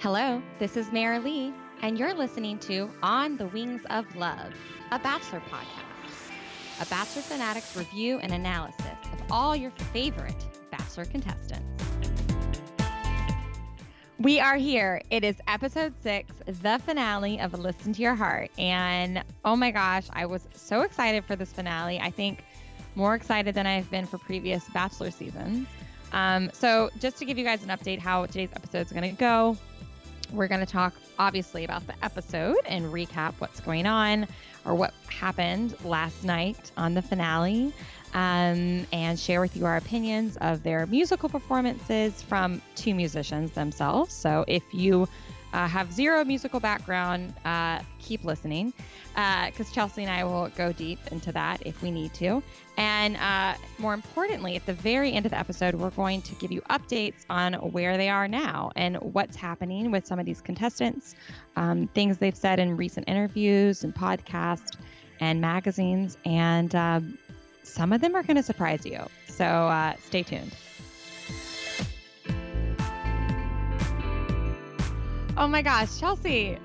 Hello, this is Mara Lee, and you're listening to On the Wings of Love, a Bachelor podcast. A Bachelor Fanatics review and analysis of all your favorite Bachelor contestants. We are here. It is episode six, the finale of Listen to Your Heart. And oh my gosh, I was so excited for this finale. I think more excited than I've been for previous Bachelor seasons. Um, so, just to give you guys an update how today's episode is going to go, we're going to talk obviously about the episode and recap what's going on or what happened last night on the finale um, and share with you our opinions of their musical performances from two musicians themselves. So if you uh, have zero musical background, uh, keep listening because uh, Chelsea and I will go deep into that if we need to. And uh, more importantly, at the very end of the episode, we're going to give you updates on where they are now and what's happening with some of these contestants, um, things they've said in recent interviews and podcasts and magazines. And um, some of them are going to surprise you. So uh, stay tuned. Oh my gosh, Chelsea,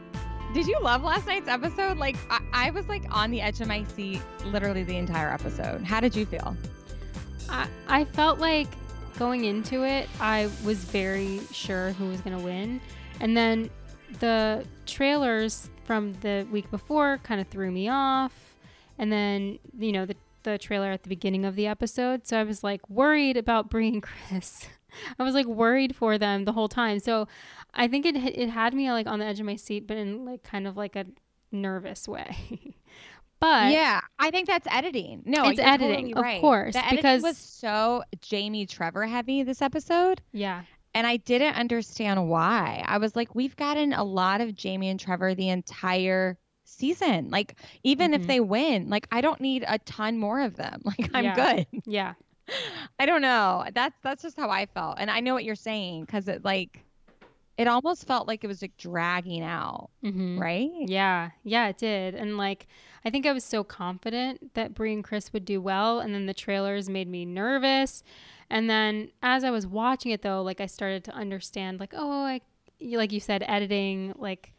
did you love last night's episode? Like, I, I, was like on the edge of my seat literally the entire episode. How did you feel? I, I felt like going into it, I was very sure who was going to win. And then the trailers from the week before kind of threw me off. And then, you know, the, the trailer at the beginning of the episode. So I was like worried about Bri and Chris. I was like worried for them the whole time. So I think it it had me like on the edge of my seat, but in like kind of like a nervous way. but yeah, I think that's editing. No, it's editing, totally right. of course, the because was so Jamie Trevor heavy this episode. Yeah. And I didn't understand why. I was like, we've gotten a lot of Jamie and Trevor the entire season. Like, even mm-hmm. if they win, like, I don't need a ton more of them. Like, I'm yeah. good. Yeah. I don't know. That's that's just how I felt. And I know what you're saying because it like it almost felt like it was like dragging out, mm-hmm. right? Yeah, yeah, it did. And like, I think I was so confident that Bri and Chris would do well, and then the trailers made me nervous. And then as I was watching it, though, like I started to understand, like, oh, I, like you said, editing, like.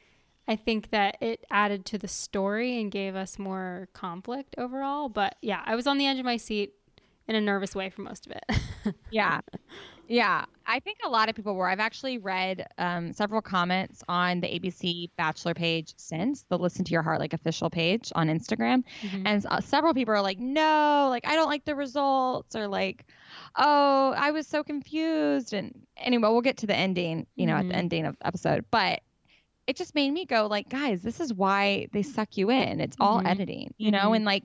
I think that it added to the story and gave us more conflict overall. But yeah, I was on the edge of my seat in a nervous way for most of it. yeah. Yeah, I think a lot of people were. I've actually read um, several comments on the ABC Bachelor page since the Listen to Your Heart like official page on Instagram, mm-hmm. and uh, several people are like, "No, like I don't like the results," or like, "Oh, I was so confused." And anyway, we'll get to the ending, you know, mm-hmm. at the mm-hmm. ending of the episode, but it just made me go like, guys, this is why they suck you in. It's all mm-hmm. editing, you know, mm-hmm. and like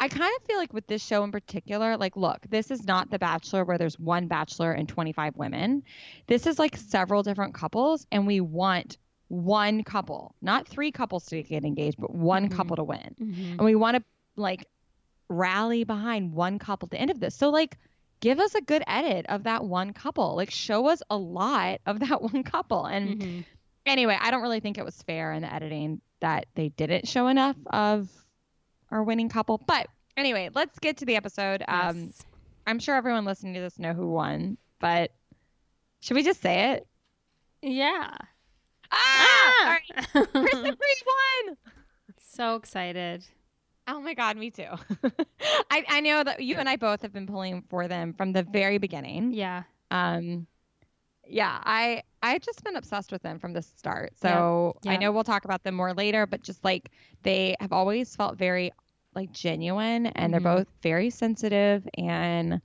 I kind of feel like with this show in particular, like, look, this is not The Bachelor where there's one bachelor and 25 women. This is like several different couples, and we want one couple, not three couples to get engaged, but one mm-hmm. couple to win. Mm-hmm. And we want to like rally behind one couple at the end of this. So, like, give us a good edit of that one couple. Like, show us a lot of that one couple. And mm-hmm. anyway, I don't really think it was fair in the editing that they didn't show enough of our winning couple. But anyway, let's get to the episode. Yes. Um, I'm sure everyone listening to this know who won, but should we just say it? Yeah. Ah! ah! All right. Kristen won. So excited. Oh my God, me too. I, I know that you and I both have been pulling for them from the very beginning. Yeah. Um, yeah, I I've just been obsessed with them from the start. So yeah. Yeah. I know we'll talk about them more later, but just like they have always felt very like genuine and mm-hmm. they're both very sensitive and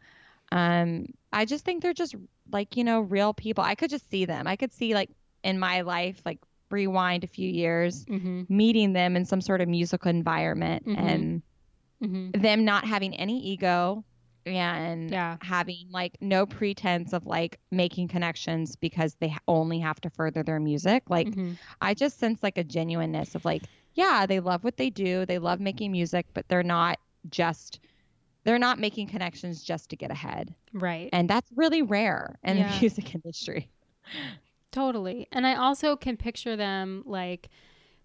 um I just think they're just like, you know, real people. I could just see them. I could see like in my life like rewind a few years mm-hmm. meeting them in some sort of musical environment mm-hmm. and mm-hmm. them not having any ego and yeah. having like no pretense of like making connections because they only have to further their music. Like mm-hmm. I just sense like a genuineness of like, yeah, they love what they do. They love making music, but they're not just they're not making connections just to get ahead. Right. And that's really rare in yeah. the music industry. Totally. And I also can picture them like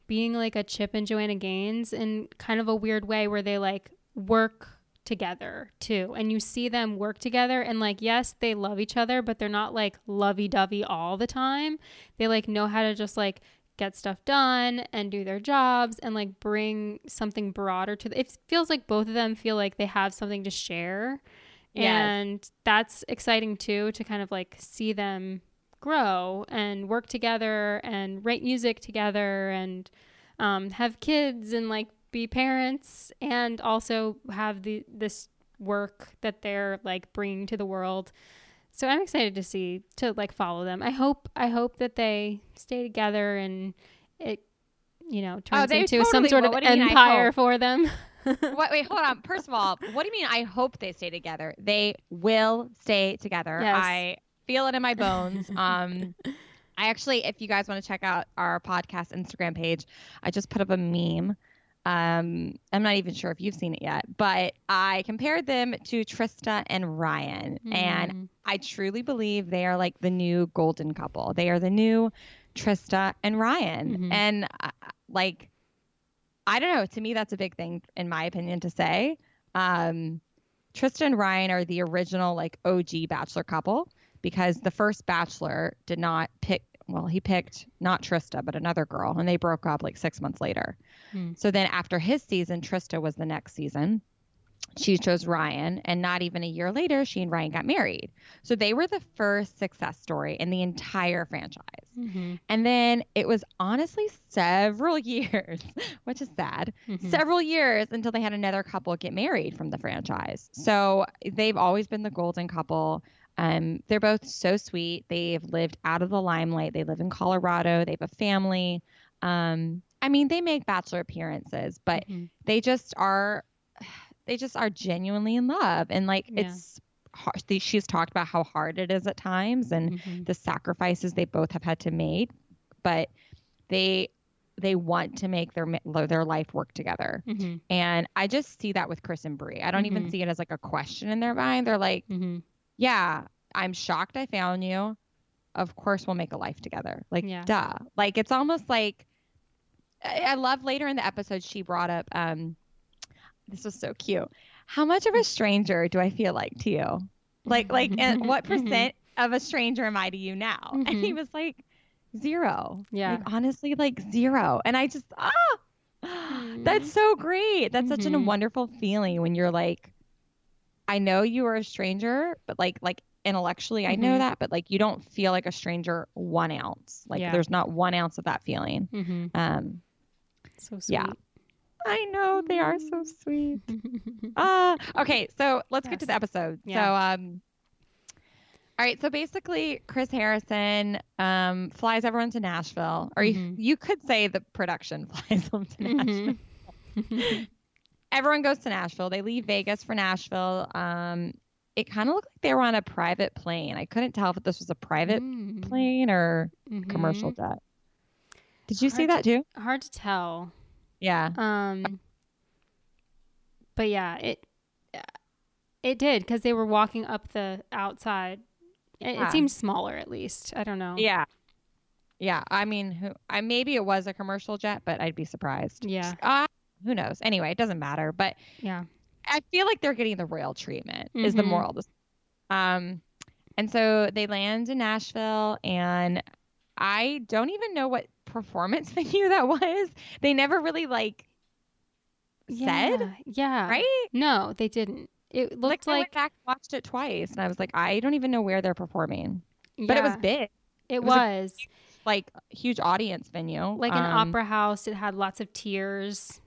being like a Chip and Joanna Gaines in kind of a weird way where they like work together too. And you see them work together and like yes, they love each other, but they're not like lovey-dovey all the time. They like know how to just like get stuff done and do their jobs and like bring something broader to the, it feels like both of them feel like they have something to share yes. and that's exciting too to kind of like see them grow and work together and write music together and um, have kids and like be parents and also have the this work that they're like bringing to the world. So I'm excited to see to like follow them. I hope I hope that they stay together and it you know oh, turns oh, into totally some sort of empire for them. wait, wait, hold on. First of all, what do you mean? I hope they stay together. They will stay together. Yes. I feel it in my bones. Um, I actually, if you guys want to check out our podcast Instagram page, I just put up a meme. Um, I'm not even sure if you've seen it yet, but I compared them to Trista and Ryan, mm. and I truly believe they are like the new golden couple. They are the new Trista and Ryan, mm-hmm. and uh, like, I don't know. To me, that's a big thing, in my opinion, to say. Um, Trista and Ryan are the original like OG bachelor couple because the first bachelor did not pick well he picked not trista but another girl and they broke up like six months later hmm. so then after his season trista was the next season she chose ryan and not even a year later she and ryan got married so they were the first success story in the entire franchise mm-hmm. and then it was honestly several years which is sad mm-hmm. several years until they had another couple get married from the franchise so they've always been the golden couple um, they're both so sweet. They've lived out of the limelight. They live in Colorado. They have a family. Um, I mean, they make bachelor appearances, but mm-hmm. they just are, they just are genuinely in love. And like, yeah. it's, hard. she's talked about how hard it is at times and mm-hmm. the sacrifices they both have had to make, but they they want to make their their life work together. Mm-hmm. And I just see that with Chris and Bri. I don't even mm-hmm. see it as like a question in their mind. They're like, mm-hmm yeah, I'm shocked I found you. Of course, we'll make a life together. Like, yeah. duh. Like, it's almost like I, I love later in the episode she brought up. Um, this was so cute. How much of a stranger do I feel like to you? Like, like, and what percent of a stranger am I to you now? Mm-hmm. And he mm-hmm. was like, zero. Yeah. Like, honestly, like zero. And I just, ah, mm-hmm. that's so great. That's mm-hmm. such a mm-hmm. wonderful feeling when you're like, I know you are a stranger, but like like intellectually mm-hmm. I know mm-hmm. that, but like you don't feel like a stranger one ounce. Like yeah. there's not one ounce of that feeling. Mm-hmm. Um, so sweet. Yeah. I know they are so sweet. uh, okay, so let's yes. get to the episode. Yeah. So um all right, so basically Chris Harrison um flies everyone to Nashville. Or mm-hmm. you, you could say the production flies them to mm-hmm. Nashville everyone goes to Nashville. They leave Vegas for Nashville. Um, it kind of looked like they were on a private plane. I couldn't tell if this was a private mm. plane or mm-hmm. commercial jet. Did you hard see that to, too? Hard to tell. Yeah. Um. But yeah, it it did because they were walking up the outside. It, yeah. it seemed smaller, at least. I don't know. Yeah. Yeah. I mean, who? I maybe it was a commercial jet, but I'd be surprised. Yeah. Who knows? Anyway, it doesn't matter. But yeah, I feel like they're getting the royal treatment. Mm-hmm. Is the mm-hmm. moral? Of this. Um, and so they land in Nashville, and I don't even know what performance venue that was. They never really like yeah, said. Yeah. Right? No, they didn't. It looked like, like I went back watched it twice, and I was like, I don't even know where they're performing. Yeah. But it was big. It, it was. was. A, like huge audience venue, like an um, opera house. It had lots of tiers.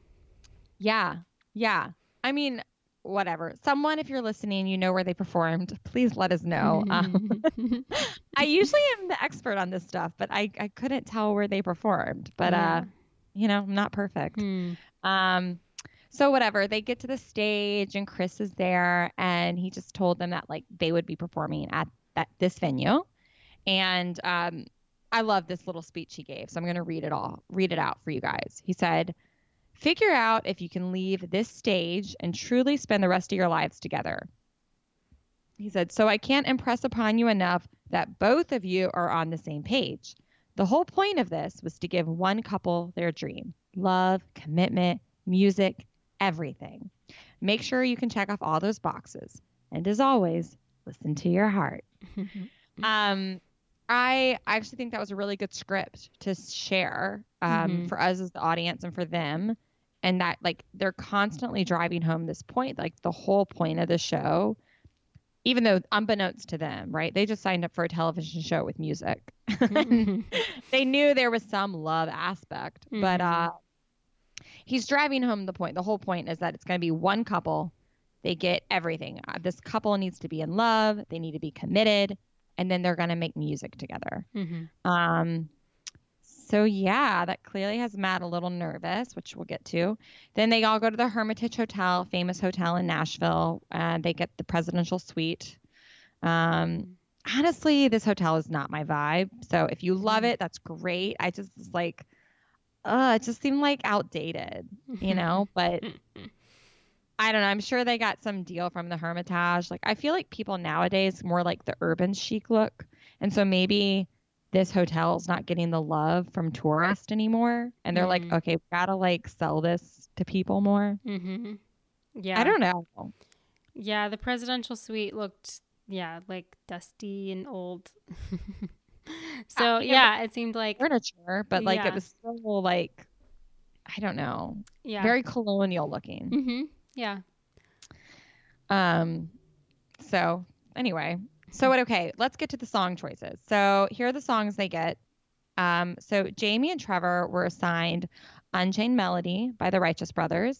Yeah. Yeah. I mean, whatever. Someone, if you're listening, you know where they performed. Please let us know. Um, I usually am the expert on this stuff, but I, I couldn't tell where they performed. But yeah. uh, you know, I'm not perfect. Hmm. Um, so whatever. They get to the stage and Chris is there, and he just told them that like they would be performing at that this venue, and um, I love this little speech he gave. So I'm gonna read it all, read it out for you guys. He said. Figure out if you can leave this stage and truly spend the rest of your lives together. He said, So I can't impress upon you enough that both of you are on the same page. The whole point of this was to give one couple their dream love, commitment, music, everything. Make sure you can check off all those boxes. And as always, listen to your heart. um, I actually think that was a really good script to share um, mm-hmm. for us as the audience and for them. And that, like, they're constantly driving home this point. Like, the whole point of the show, even though unbeknownst to them, right? They just signed up for a television show with music. they knew there was some love aspect, mm-hmm. but uh, he's driving home the point. The whole point is that it's going to be one couple. They get everything. Uh, this couple needs to be in love. They need to be committed and then they're going to make music together. Mm-hmm. Um, so yeah, that clearly has Matt a little nervous, which we'll get to. Then they all go to the Hermitage Hotel, famous hotel in Nashville, and they get the presidential suite. Um, honestly, this hotel is not my vibe. So if you love it, that's great. I just like, uh, it just seemed like outdated, you know. But I don't know. I'm sure they got some deal from the Hermitage. Like I feel like people nowadays more like the urban chic look, and so maybe this hotel's not getting the love from tourists anymore, and they're mm-hmm. like, okay, we gotta like sell this to people more. Mm-hmm. Yeah, I don't know. Yeah, the presidential suite looked yeah like dusty and old. so yeah, yeah it seemed like furniture, but like yeah. it was still like I don't know. Yeah, very colonial looking. Mm-hmm. Yeah. Um, so anyway, so what? Okay, let's get to the song choices. So here are the songs they get. Um, so Jamie and Trevor were assigned Unchained Melody by the Righteous Brothers,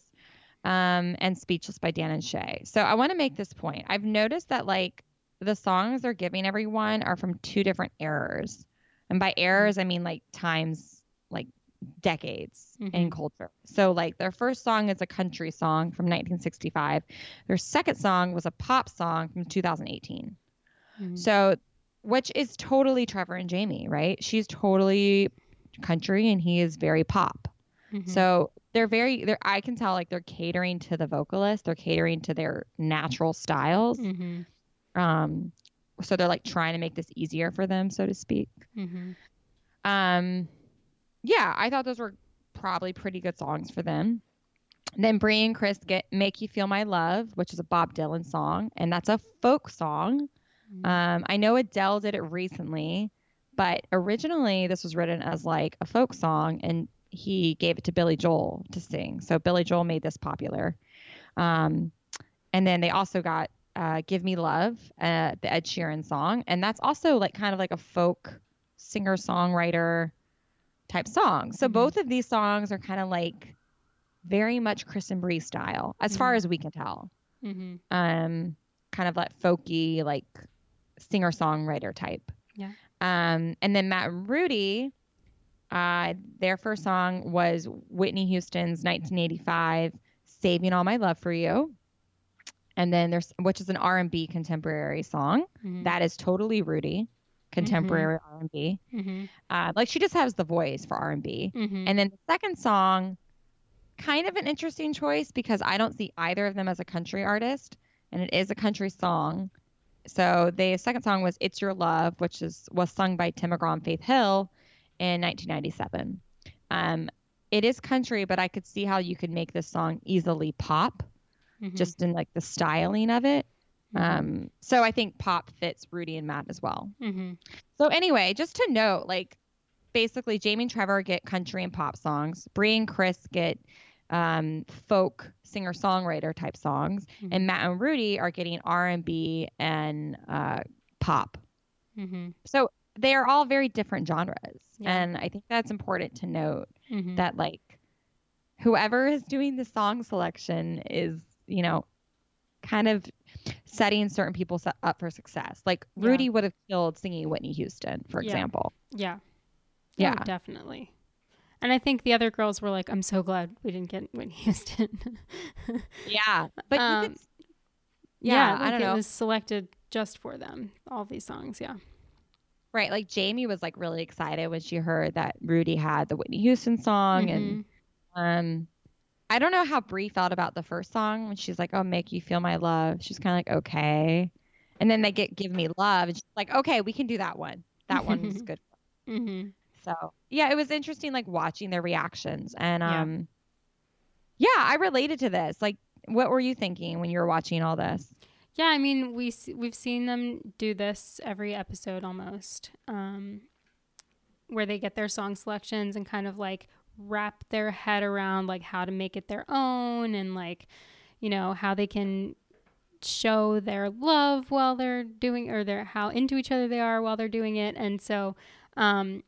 um, and Speechless by Dan and Shay. So I want to make this point. I've noticed that like the songs they're giving everyone are from two different eras, and by eras I mean like times like decades mm-hmm. in culture. So like their first song is a country song from 1965. Their second song was a pop song from 2018. Mm-hmm. So which is totally Trevor and Jamie, right? She's totally country and he is very pop. Mm-hmm. So they're very they're I can tell like they're catering to the vocalist, they're catering to their natural styles. Mm-hmm. Um so they're like trying to make this easier for them, so to speak. Mm-hmm. Um yeah, I thought those were probably pretty good songs for them. then Bri and Chris get "Make You Feel My Love," which is a Bob Dylan song, and that's a folk song. Mm-hmm. Um, I know Adele did it recently, but originally this was written as like a folk song, and he gave it to Billy Joel to sing. So Billy Joel made this popular. Um, and then they also got uh, "Give Me Love," uh, the Ed Sheeran song, and that's also like kind of like a folk singer songwriter type song. So mm-hmm. both of these songs are kind of like very much Chris and Bri style, as mm-hmm. far as we can tell. Mm-hmm. Um, kind of like folky, like singer songwriter type. Yeah. Um, and then Matt and Rudi, uh, their first song was Whitney Houston's 1985 "Saving All My Love for You." And then there's which is an R&B contemporary song mm-hmm. that is totally Rudi contemporary mm-hmm. R&B. Mm-hmm. Uh, like she just has the voice for R&B. Mm-hmm. And then the second song, kind of an interesting choice because I don't see either of them as a country artist, and it is a country song. So the second song was "It's Your Love," which is was sung by Tim McGraw and Faith Hill in 1997. Um, it is country, but I could see how you could make this song easily pop, mm-hmm. just in like the styling of it. Mm-hmm. Um, so I think pop fits Rudi and Matt as well. Mm-hmm. So anyway, just to note, like basically Jamie and Trevor get country and pop songs. Bri and Chris get um, folk singer songwriter type songs, mm-hmm. and Matt and Rudi are getting R and B and uh, pop. Mm-hmm. So they are all very different genres, yeah. and I think that's important to note mm-hmm. that like whoever is doing the song selection is you know kind of setting certain people up for success. Like Rudi yeah. would have killed singing Whitney Houston, for yeah. example. Yeah. Yeah. Oh, definitely. And I think the other girls were like, I'm so glad we didn't get Whitney Houston. yeah. But um, could, yeah, yeah like I don't it know. It was selected just for them, all these songs. Yeah. Right. Like Jamie was like really excited when she heard that Rudi had the Whitney Houston song mm-hmm. and um I don't know how Bri felt about the first song when she's like, "Oh, make you feel my love." She's kind of like, "Okay," and then they get "Give Me Love," and she's like, "Okay, we can do that one. That one's good." Mm-hmm. So yeah, it was interesting, like watching their reactions, and um, yeah. yeah, I related to this. Like what were you thinking when you were watching all this? Yeah, I mean, we we've seen them do this every episode almost, um, where they get their song selections and kind of like wrap their head around like how to make it their own and like, you know, how they can show their love while they're doing or their how into each other they are while they're doing it. And so, um,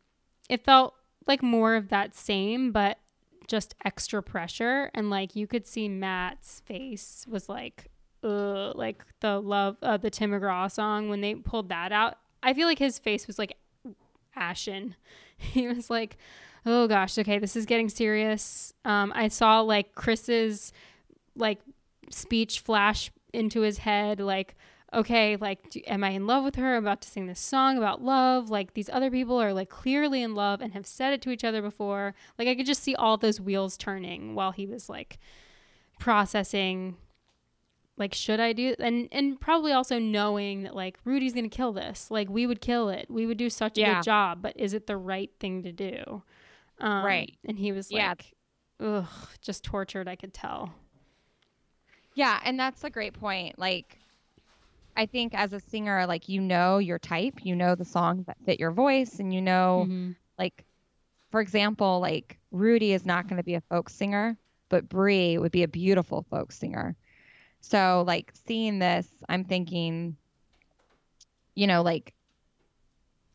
it felt like more of that same, but just extra pressure. And like you could see Matt's face was like, uh, like the love, uh, the Tim McGraw song when they pulled that out. I feel like his face was like ashen. He was like, oh gosh, okay, this is getting serious. Um, I saw like Chris's like speech flash into his head, like, okay, like, do, am I in love with her? I'm about to sing this song about love. Like, these other people are like clearly in love and have said it to each other before. Like, I could just see all those wheels turning while he was like processing like should i do and and probably also knowing that like rudi's gonna kill this like we would kill it we would do such a good job but is it the right thing to do um, right and he was like yeah. ugh just tortured i could tell yeah and that's a great point like I think as a singer, like you know your type, you know the songs that fit your voice, and you know, mm-hmm. like, for example, like Rudi is not going to be a folk singer, but Bri would be a beautiful folk singer. So, like, seeing this, I'm thinking, you know, like,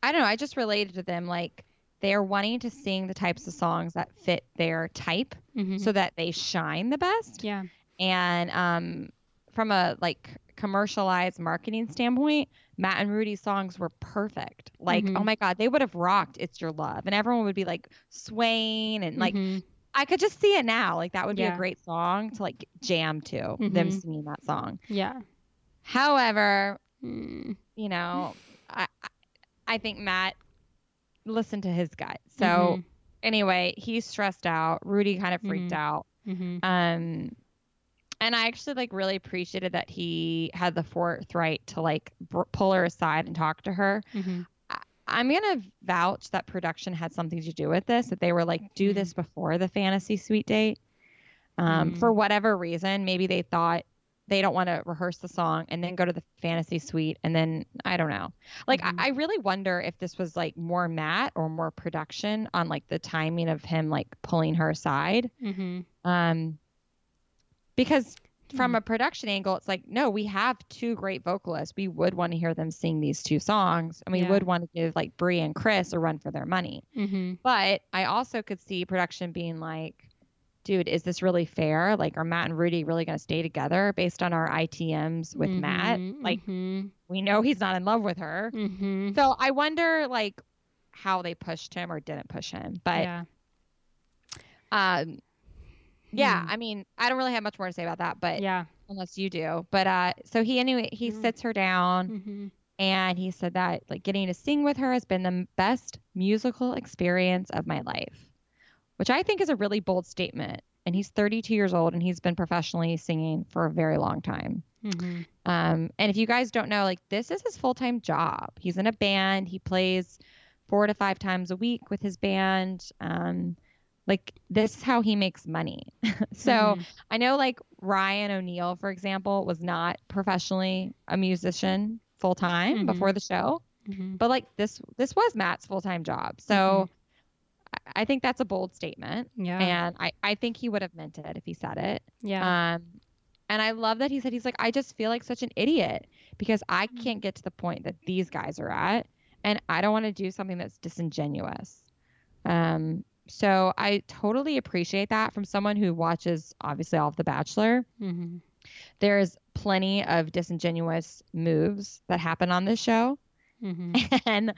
I don't know, I just related to them, like, they're wanting to sing the types of songs that fit their type mm-hmm. so that they shine the best. Yeah. And um, from a like commercialized marketing standpoint, Matt and Rudi's songs were perfect. Like, oh mm-hmm. oh my God, they would have rocked It's Your Love. And everyone would be like swaying and like, mm-hmm. I could just see it now. Like, that would yeah. be a great song to like jam to, mm-hmm. them singing that song. Yeah. However, mm. you know, I, I think Matt listened to his gut. So, mm-hmm. anyway, he's stressed out. Rudy kind of freaked mm-hmm. out. Mm-hmm. Um, and I actually like really appreciated that he had the forthright to like br- pull her aside and talk to her. Mm-hmm. I- am gonna vouch that production had something to do with this. That they were like, do this mm-hmm. before the fantasy suite date. Um, mm-hmm. For whatever reason, maybe they thought they don't want to rehearse the song and then go to the fantasy suite and then I don't know. Like mm-hmm. I, I, really wonder if this was like more Matt or more production on like the timing of him like pulling her aside. Mm-hmm. Um, because from hmm. a production angle, it's like, no, we have two great vocalists. We would want to hear them sing these two songs, and we yeah. would want to give like Bri and Chris a run for their money. Mm-hmm. But I also could see production being like, dude, is this really fair? Like, are Matt and Rudi really going to stay together based on our ITMs with mm-hmm. Matt? Like, mm-hmm. we know he's not in love with her. Mm-hmm. So I wonder, like, how they pushed him or didn't push him. But, yeah. um, yeah, mm. I mean, I don't really have much more to say about that, but yeah, unless you do. But uh, so he anyway he mm. sits her down, mm-hmm. and he said that like getting to sing with her has been the best musical experience of my life, which I think is a really bold statement. And he's 32 years old, and he's been professionally singing for a very long time. Mm-hmm. Um, and if you guys don't know, like this is his full time job. He's in a band. He plays four to five times a week with his band. Um, like this is how he makes money. so mm-hmm. I know like Ryan Neal, for example, was not professionally a musician full time mm-hmm. before the show. Mm-hmm. But like this this was Matt's full time job. So mm-hmm. I think that's a bold statement. Yeah. And I, I think he would have meant it if he said it. Yeah. Um and I love that he said he's like, I just feel like such an idiot because I mm-hmm. can't get to the point that these guys are at and I don't want to do something that's disingenuous. Um so I totally appreciate that from someone who watches obviously all of The Bachelor. Mm-hmm. There's plenty of disingenuous moves that happen on this show. Mm-hmm. And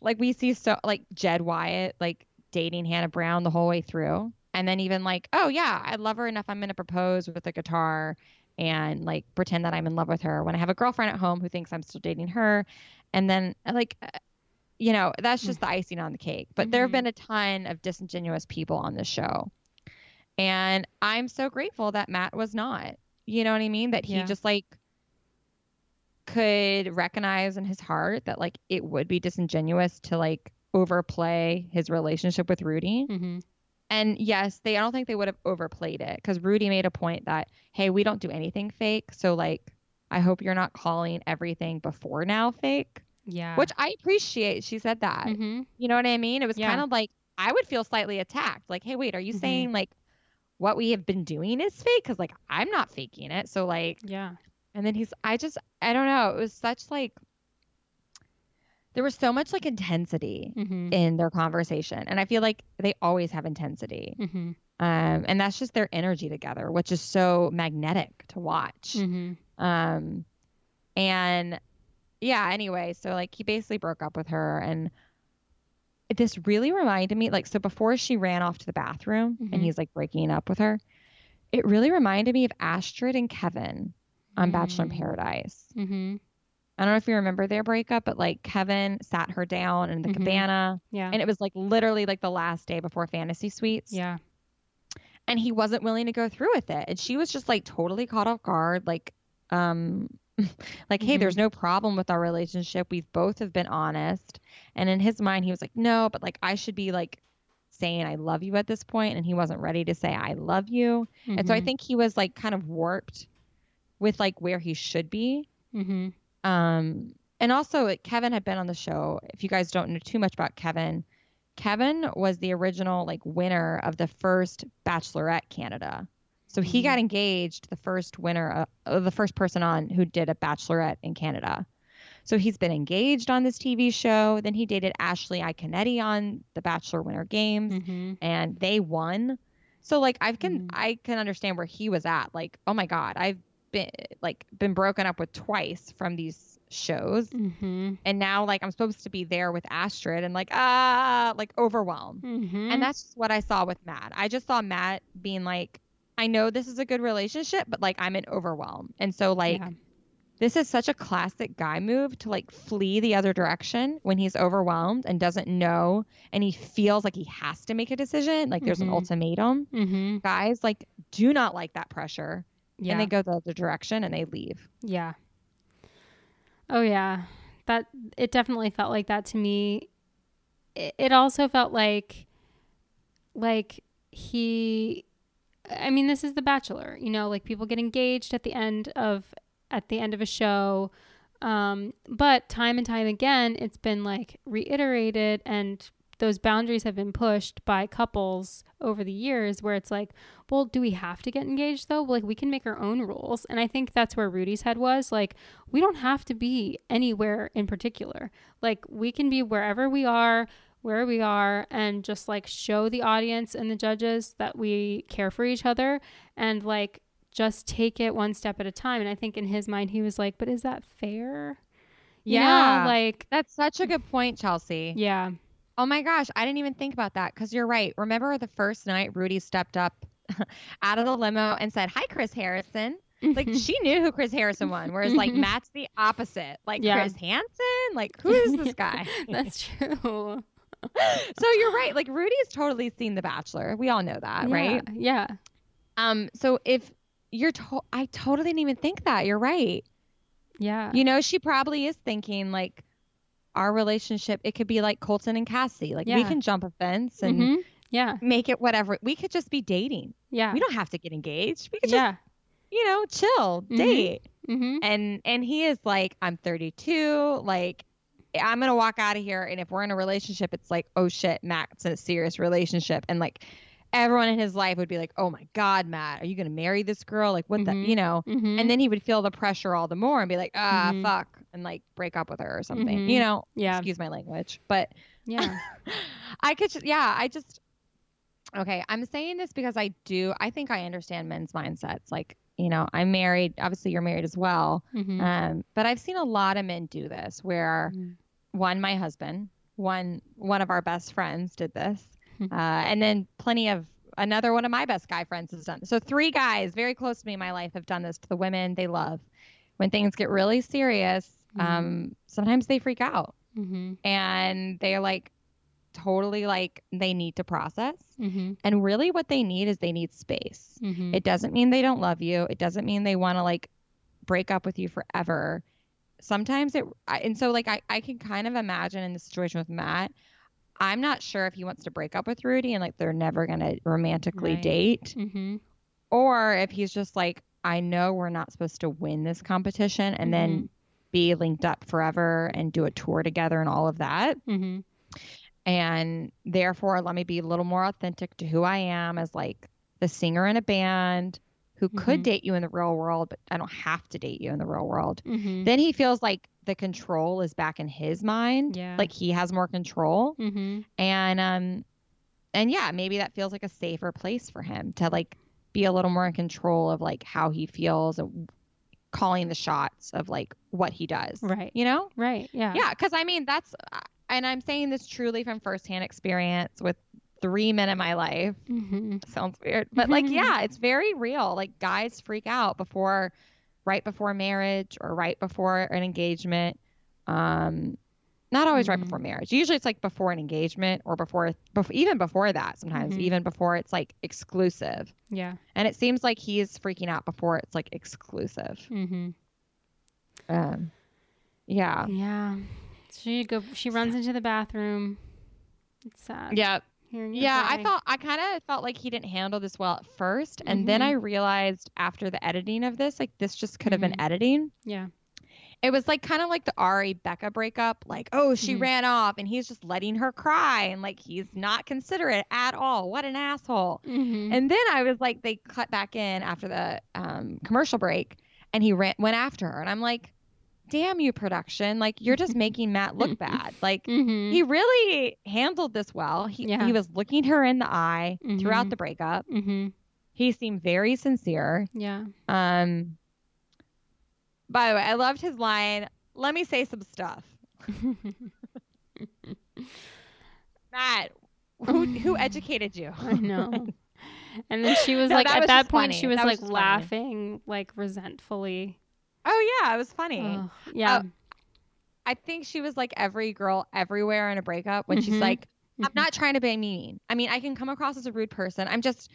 like we see so like Jed Wyatt like dating Hannah Brown the whole way through. And then even like, oh yeah, I love her enough I'm gonna propose with a guitar and like pretend that I'm in love with her when I have a girlfriend at home who thinks I'm still dating her. And then like you know, that's just the icing on the cake. But mm-hmm. there have been a ton of disingenuous people on this show. And I'm so grateful that Matt was not. You know what I mean? That he yeah. just like could recognize in his heart that like it would be disingenuous to like overplay his relationship with Rudi. Mm-hmm. And yes, they I don't think they would have overplayed it because Rudi made a point that, hey, we don't do anything fake. So like I hope you're not calling everything before now fake. Yeah. Which I appreciate. She said that. Mm-hmm. You know what I mean? It was Yeah. kind of like I would feel slightly attacked. Like, hey, wait, are you Mhm. saying like what we have been doing is fake? Because like I'm not faking it. So like, Yeah. and then he's, I just, I don't know. It was such like, there was so much like intensity Mm-hmm. in their conversation, and I feel like they always have intensity. Mm-hmm. Um, and that's just their energy together, which is so magnetic to watch. Mm-hmm. Um, and yeah, anyway, so like he basically broke up with her and this really reminded me like so before she ran off to the bathroom Mhm. and he's like breaking up with her, it really reminded me of Astrid and Kevin on Bachelor in Mm. Paradise. Mm-hmm. I don't know if you remember their breakup, but like Kevin sat her down in the Mhm. cabana Yeah. and it was like literally like the last day before Fantasy Suites yeah. and he wasn't willing to go through with it and she was just like totally caught off guard like um like hey there's no problem with our relationship we've both have been honest and in his mind he was like no but like i should be like saying i love you at this point and he wasn't ready to say i love you and so i Mhm. think he was like kind of warped with like where he should be Mm-hmm. um, and also like, Kevin had been on the show. If you guys don't know too much about Kevin, Kevin was the original like winner of the first Bachelorette Canada. So he got engaged, the first winner, uh, uh, the first person on who did a Bachelorette in Canada. So he's been engaged on this TV show. Then he dated Ashley Iaconetti on the Bachelor Winter Games, Mm-hmm. and they won. So like I can Mhm. I can understand where he was at. Like oh my god, I've been like been broken up with twice from these shows, Mm-hmm. and now like I'm supposed to be there with Astrid and like ah like overwhelmed. Mm-hmm. And that's just what I saw with Matt. I just saw Matt being like, I know this is a good relationship, but like I'm in overwhelm. And so like yeah. this is such a classic guy move to like flee the other direction when he's overwhelmed and doesn't know and he feels like he has to make a decision, like there's Mhm. an ultimatum. Mm-hmm. Guys like do not like that pressure Yeah. and they go the other direction and they leave. Yeah. Oh yeah. That it definitely felt like that to me. It, it also felt like like he I mean this is the bachelor, you know, like people get engaged at the end of at the end of a show. Um but time and time again it's been like reiterated and those boundaries have been pushed by couples over the years where it's like, well, do we have to get engaged though? Like we can make our own rules. And I think that's where Rudi's head was. Like, we don't have to be anywhere in particular. Like we can be wherever we are, where we are, and just like show the audience and the judges that we care for each other and like just take it one step at a time. And I think in his mind he was like, But is that fair? You know, Yeah. like That's such a good point, Chelsea. yeah. Oh my gosh, I didn't even think about that because you're right. Remember the first night Rudi stepped up out of the limo and said, Hi, Chris Harrison. Like mm-hmm. she knew who Chris Harrison was, whereas like mm-hmm. Matt's the opposite. Like Yeah. Chris Hansen, like who is this guy? That's true. So you're right. Like Rudi's totally seen The Bachelor. We all know that, right? Yeah. Um. So if you're, to- I totally didn't even think that. You're right. Yeah. You know, she probably is thinking like our relationship. It could be like Colton and Cassie. Like we can jump a fence and Mhm. Yeah. make it whatever. We could just be dating. Yeah. We don't have to get engaged. We could just, Yeah. you know, chill, Mhm. date. Mm-hmm. And and he is like, I'm 32. Like, I'm gonna walk out of here. And if we're in a relationship, it's like, oh shit, Matt's in a serious relationship. And like, everyone in his life would be like, oh my god, Matt, are you gonna marry this girl? Like, what Mhm. the, you know? Mm-hmm. And then he would feel the pressure all the more and be like, ah, Mhm. fuck, and like break up with her or something. Mhm. You know? yeah. Excuse my language, but Yeah. I could, just, yeah, I just, okay, I'm saying this because I do, I think I understand men's mindsets. Like, you know, I'm married. Obviously, you're married as well. Mm-hmm. Um, but I've seen a lot of men do this where Mhm. one, my husband, one, one of our best friends did this. Hmm. Uh, and then plenty of another one of my best guy friends has done. So three guys very close to me in my life have done this to the women they love. When things get really serious, Mhm. um, sometimes they freak out Mm-hmm. and they're like totally like they need to process. Mm-hmm. And really what they need is they need space. Mm-hmm. It doesn't mean they don't love you. It doesn't mean they want to like break up with you forever. Sometimes it, I, and so like I, I can kind of imagine in the situation with Matt, I'm not sure if he wants to break up with Rudi and like they're never going to romantically Right. date Mm-hmm. or if he's just like I know we're not supposed to win this competition and then be linked up forever and do a tour together and all of that Mm-hmm. And therefore let me be a little more authentic to who I am as like the singer in a band who could Mhm. date you in the real world but I don't have to date you in the real world Mm-hmm. then he feels like the control is back in his mind Yeah. like he has more control Mm-hmm. and um and yeah maybe that feels like a safer place for him to like be a little more in control of like how he feels and calling the shots of like what he does Right. you know Right. Yeah. yeah because i mean that's and i'm saying this truly from firsthand experience with three men in my life Mm-hmm. sounds weird but like yeah it's very real like guys freak out before right before marriage or right before an engagement um not always right Mhm. before marriage usually it's like before an engagement or before, before even before that sometimes Mhm. even before it's like exclusive Yeah. and it seems like he's freaking out before it's like exclusive Mm-hmm. um yeah Yeah. She go. She runs into the bathroom. It's sad. yeah Yeah, I felt I kind of felt like he didn't handle this well at 1st and then. I realized after the editing of this, like this just could have Mhm. been editing. Yeah. It was like kind of like the Ari Becca breakup, like oh she Mhm. ran off and he's just letting her cry and like he's not considerate at all. What an asshole! Mm-hmm. And then I was like, they cut back in after the um, commercial break, and he ran went after her, and I'm like, damn you production, like you're just making Matt look bad, like. mm-hmm. He really handled this well. He Yeah. he was looking her in the eye throughout Mhm. the breakup. mm-hmm. He seemed very sincere. Yeah. Um by the way, I loved his line, let me say some stuff. Matt, who who educated you? I know. And then she was No, like, that at was that point, funny. she was That was like just funny. laughing, like resentfully. Oh yeah, it was funny. Yeah. I think she was like every girl everywhere in a breakup when she's Mhm. like, I'm Mhm. not trying to be mean. I mean, I can come across as a rude person. I'm just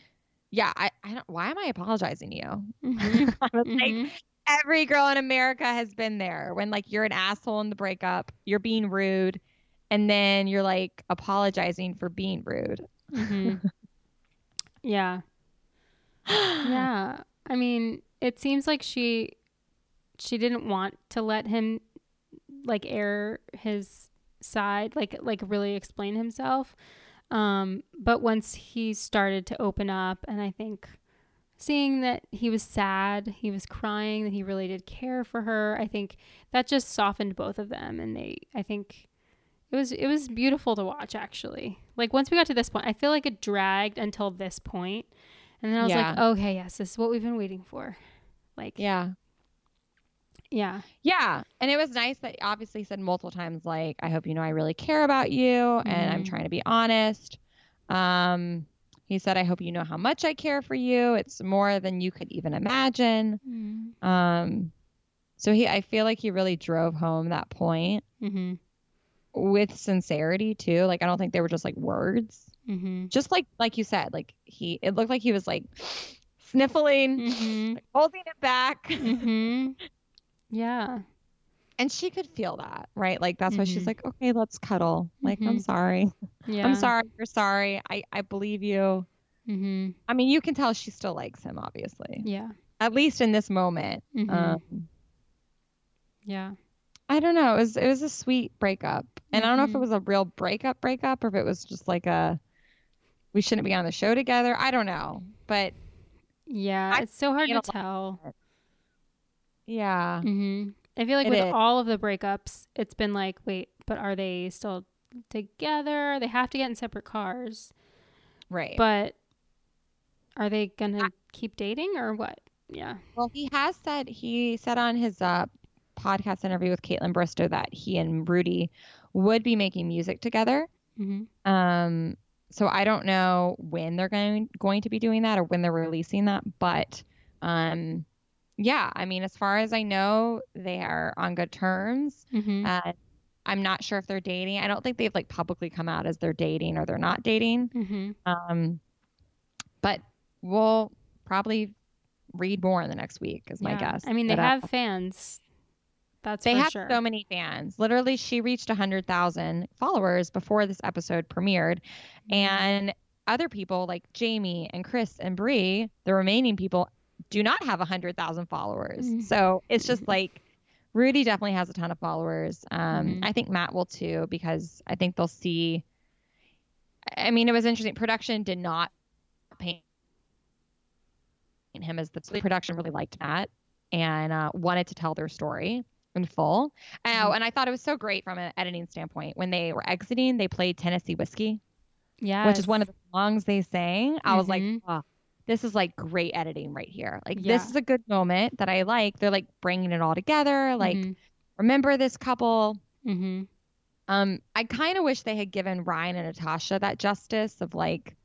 yeah, I, I don't why am I apologizing to you? Mhm. Was like, Mhm. every girl in America has been there when like you're an asshole in the breakup, you're being rude, and then you're like apologizing for being rude. Mhm. yeah. Yeah. I mean, it seems like she she didn't want to let him like air his side, like like really explain himself. Um, but once he started to open up and I think seeing that he was sad, he was crying, that he really did care for her, I think that just softened both of them and they I think it was it was beautiful to watch actually. Like once we got to this point, I feel like it dragged until this. And then I was like, okay, yes, this is what we've been waiting for. Like, yeah. Yeah. Yeah. And it was nice that obviously he said multiple times, like, I hope you know I really care about you and I'm Mhm. trying to be honest. Um, he said, I hope you know how much I care for you. It's more than you could even imagine. Um, so he, I feel like he really drove home that point Mm-hmm. with sincerity too. Like, I don't think they were just like words. Mm-hmm. Just like, like you said, like he, it looked like he was like sniffling, Mm-hmm. holding it back. mm-hmm. Yeah. And she could feel that, right? Like that's why she's Mhm. like, okay, let's cuddle. Like, I'm Mhm. sorry. Yeah. I'm sorry. You're sorry. I, I believe you. Mm-hmm. I mean, you can tell she still likes him, obviously, Yeah. at least in this moment. Mhm. Um, Yeah. I don't know. It was it was a sweet breakup, and I don't know if it Mhm. was a real breakup breakup or if it was just like a we shouldn't be on the show together. I don't know, but Yeah. I it's so hard to tell. Yeah, Mm-hmm. I feel like It with is. all of the breakups, it's been like, wait, but are they still together? They have to get in separate cars. right. But are they gonna keep dating or what? Yeah. well, he has said he said on his uh, podcast interview with Kaitlyn Bristowe that he and Rudi would be making music together. Mm-hmm. Um, so I don't know when they're going going to be doing that or when they're releasing that, but um, yeah, I mean, as far as I know, they are on good terms. Mm-hmm. Uh, I'm not sure if they're dating. I don't think they've like publicly come out as they're dating or they're not dating. mm-hmm. Um, but we'll probably read more in the next week, is my guess. I mean, they But, uh, have fans. That's they have sure. so many fans. Literally, she reached 100,000 followers before this episode premiered. Mm-hmm. And other people like Jamie and Chris and Bri, the remaining people, do not have 100,000 followers. Mhm. So it's just like Rudi definitely has a ton of followers. Um, Mhm. I think Matt will too, because I think they'll see. I mean, it was interesting. Production did not paint him as the production really liked Matt and uh, wanted to tell their story in full. Oh, Mhm. and I thought it was so great from an editing standpoint. When they were exiting, they played Tennessee Whiskey, yeah, which is one of the songs they sang. I was like, oh, this is like great editing right here. Like, Yeah. this is a good moment that I like. They're like bringing it all together. Like, Mhm. remember this couple. Mhm. Um, I kind of wish they had given Ryan and Natasha that justice of like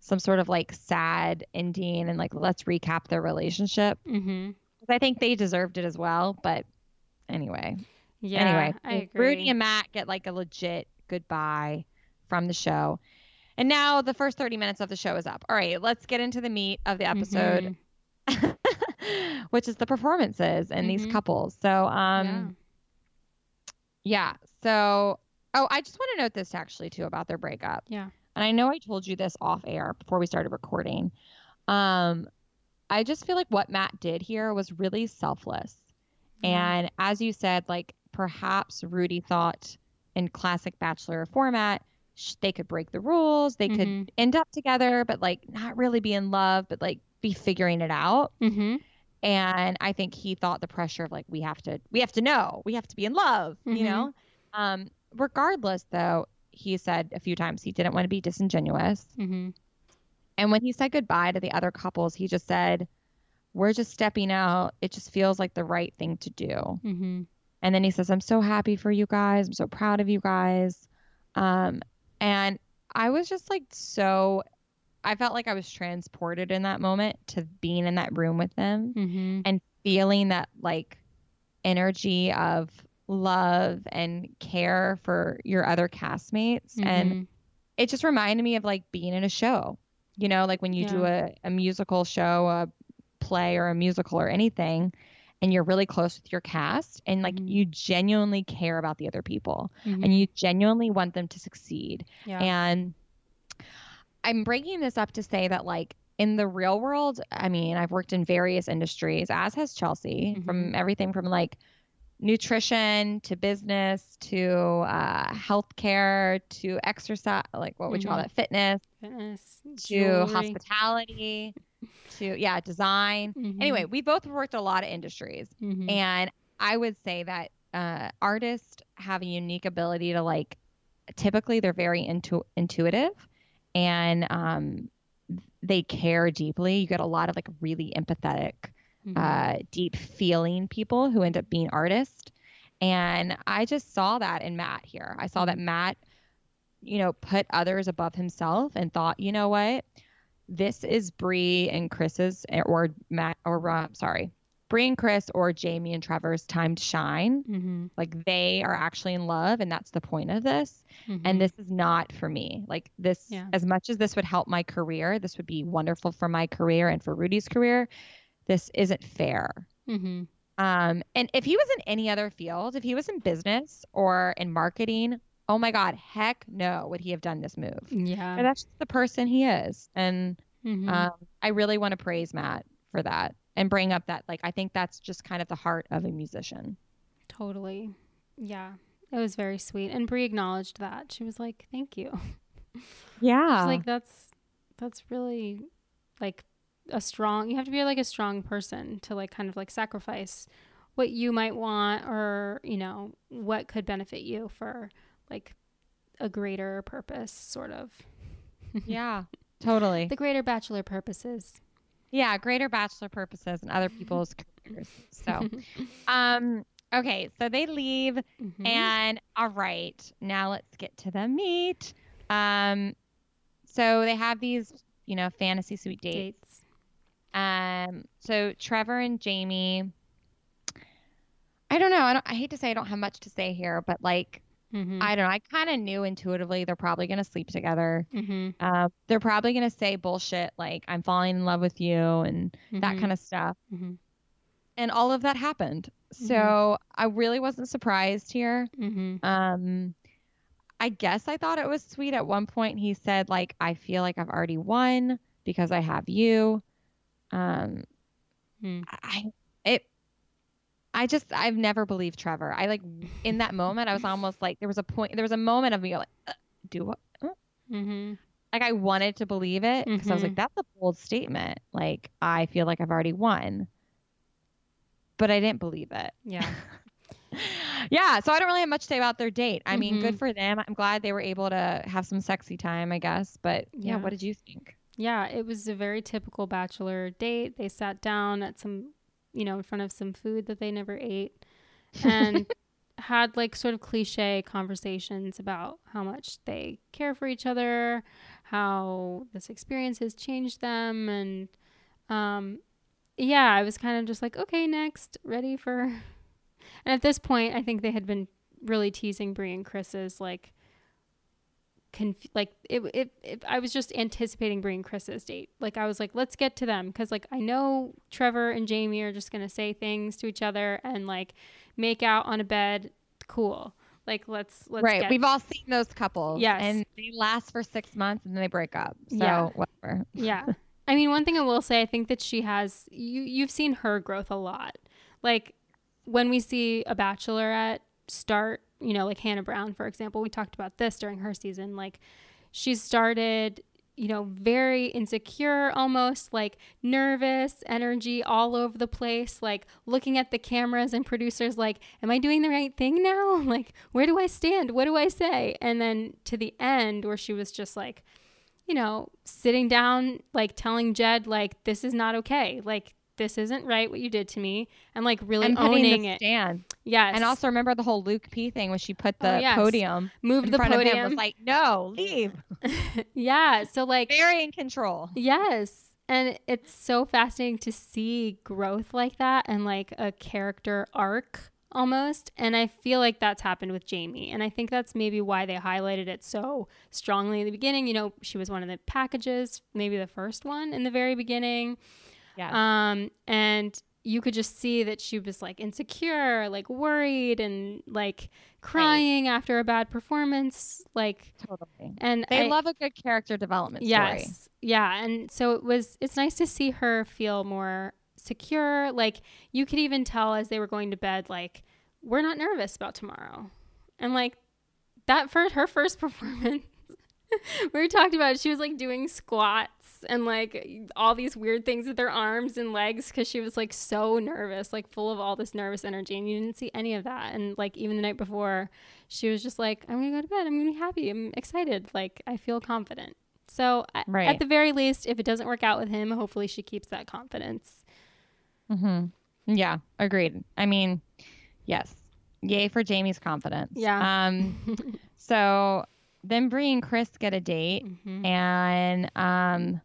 some sort of like sad ending and like let's recap their relationship. Mhm. 'Cause I think they deserved it as well. But anyway, Yeah. anyway, I agree. Rudi and Matt get like a legit goodbye from the show. And now the first 30 minutes of the show is up. All right, let's get into the meat of the episode, Mhm. which is the performances and these Mhm. couples. So, um, yeah. So, oh, I just want to note this actually too about their breakup. Yeah. And I know I told you this off air before we started recording. Um, I just feel like what Matt did here was really selfless. Yeah. And as you said, like perhaps Rudi thought in classic Bachelor format, sh- they could break the rules, they could Mhm. end up together, but like not really be in love, but like be figuring it out. Mhm. And I think he thought the pressure of like we have to, we have to know, we have to be in love, Mhm. you know. Um, regardless, though, he said a few times he didn't want to be disingenuous. Mhm. And when he said goodbye to the other couples, he just said, We're just stepping out. It just feels like the right thing to do. Mhm. And then he says, I'm so happy for you guys. I'm so proud of you guys. Um, and I was just like, so, I felt like I was transported in that moment to being in that room with them Mhm. and feeling that like energy of love and care for your other castmates. And Mhm. it just reminded me of like being in a show you know like when you do a, a musical show a play or a musical or anything and you're really close with your cast and like Mhm. you genuinely care about the other people Mhm. and you genuinely want them to succeed yeah. and i'm bringing this up to say that like in the real world i mean i've worked in various industries as has chelsea from everything from like nutrition to business to uh, healthcare to exercise like what would you call Mhm. it fitness Fitness, to jewelry. hospitality to yeah design Mhm. anyway we both worked a lot of industries Mhm. and i would say that uh, artists have a unique ability to like typically they're very intu- intuitive and um, they care deeply you get a lot of like really empathetic Mhm. uh, deep feeling people who end up being artists. And I just saw that in Matt here. I saw that Matt, you know, put others above himself and thought, you know what, this is Bri and Chris's or Matt or uh, sorry, Bri and Chris or Jamie and Trevor's time to shine. Mhm. Like they are actually in love, and that's the point of this. Mhm. And this is not for me. Like this, Yeah. as much as this would help my career, this would be wonderful for my career and for Rudi's career. This isn't fair. Mhm. Um, and if he was in any other field, if he was in business or in marketing, oh my God, heck no, would he have done this move? Yeah. But that's just the person he is. And Mhm. um, I really want to praise Matt for that and bring up that, like, I think that's just kind of the heart of a musician. Totally. Yeah. It was very sweet. And Bri acknowledged that. She was like, Thank you. Yeah. She's like, That's that's really like a strong you have to be like a strong person to like kind of like sacrifice what you might want or, you know, what could benefit you for like a greater purpose, sort of. yeah, totally. The greater bachelor purposes. Yeah, greater bachelor purposes and other people's careers. So, um, okay, so they leave, Mhm. and all right, now let's get to the meat. Um, so they have these, you know, fantasy suite dates. dates. Um, so Trevor and Jamie. I don't know. I don't. I hate to say I don't have much to say here, but like Mhm. I don't know. I kind of knew intuitively they're probably gonna sleep together. Mhm. Uh, they're probably gonna say bullshit like "I'm falling in love with you" and that Mhm. kind of stuff. Mhm. And all of that happened. So I really wasn't surprised here. Mm-hmm. Um, I guess I thought it was sweet. At one point, he said like, "I feel like I've already won because I have you." Um, Hmm. I. I just I've never believed Trevor. I like in that moment I was almost like there was a point there was a moment of me like uh, do what uh? Mm-hmm. like I wanted to believe it because I was like that's a bold statement like I feel like I've already won but I didn't believe it Yeah. yeah, so I don't really have much to say about their date. I mean, Mhm. good for them. I'm glad they were able to have some sexy time, I guess. But yeah, Yeah. what did you think? Yeah, it was a very typical bachelor date. They sat down at some, you know, in front of some food that they never ate and had like sort of cliche conversations about how much they care for each other, how this experience has changed them and um yeah, I was kind of just like, okay, next, ready for And at this point, I think they had been really teasing Bri and Chris's like conf- like it, it, it I was just anticipating bringing Chris's date. Like I was like, let's get to them because like I know Trevor and Jamie are just gonna say things to each other and like make out on a bed. Cool. Like let's let's right. get We've all seen those couples. Yes. And they last for six months and then they break up. So Yeah. whatever. yeah. I mean, one thing I will say, I think that she has you you've seen her growth a lot. Like when we see a bachelorette start, you know, like Hannah Brown, for example, we talked about this during her season. Like she started, you know, very insecure, almost like nervous, energy all over the place, like looking at the cameras and producers, like, am I doing the right thing now? Like, where do I stand? What do I say? And then to the end, where she was just like, you know, sitting down, like telling Jed, like, this is not okay. Like, this isn't right what you did to me. And like really and owning it. stand. Yes. And also remember the whole Luke P thing when she put the Oh, yes. podium moved in the front of him podium. was like, no, leave. yeah. So like Very in control. Yes. And it's so fascinating to see growth like that and like a character arc almost. And I feel like that's happened with Jamie. And I think that's maybe why they highlighted it so strongly in the beginning. You know, she was one of the packages, maybe the first one in the very beginning. Yeah. Um, and you could just see that she was like insecure, like worried and like crying after a bad performance. Like, totally. and They I- love a good character development story. Yes. Yeah. And so it was, it's nice to see her feel more secure. Like you could even tell as they were going to bed, like, we're not nervous about tomorrow. And like that for her first performance, we talked about it. She was like doing squats and like all these weird things with her arms and legs because she was like so nervous, like full of all this nervous energy. And you didn't see any of that. And like even the night before, she was just like, I'm going to go to bed. I'm going to be happy. I'm excited. Like I feel confident. So Right. at the very least, if it doesn't work out with him, hopefully she keeps that confidence. Mm-hmm. Yeah, agreed. I mean, yes. Yay for Jamie's confidence. Yeah. Um, so then Bri and Chris get a date, Mhm. and um,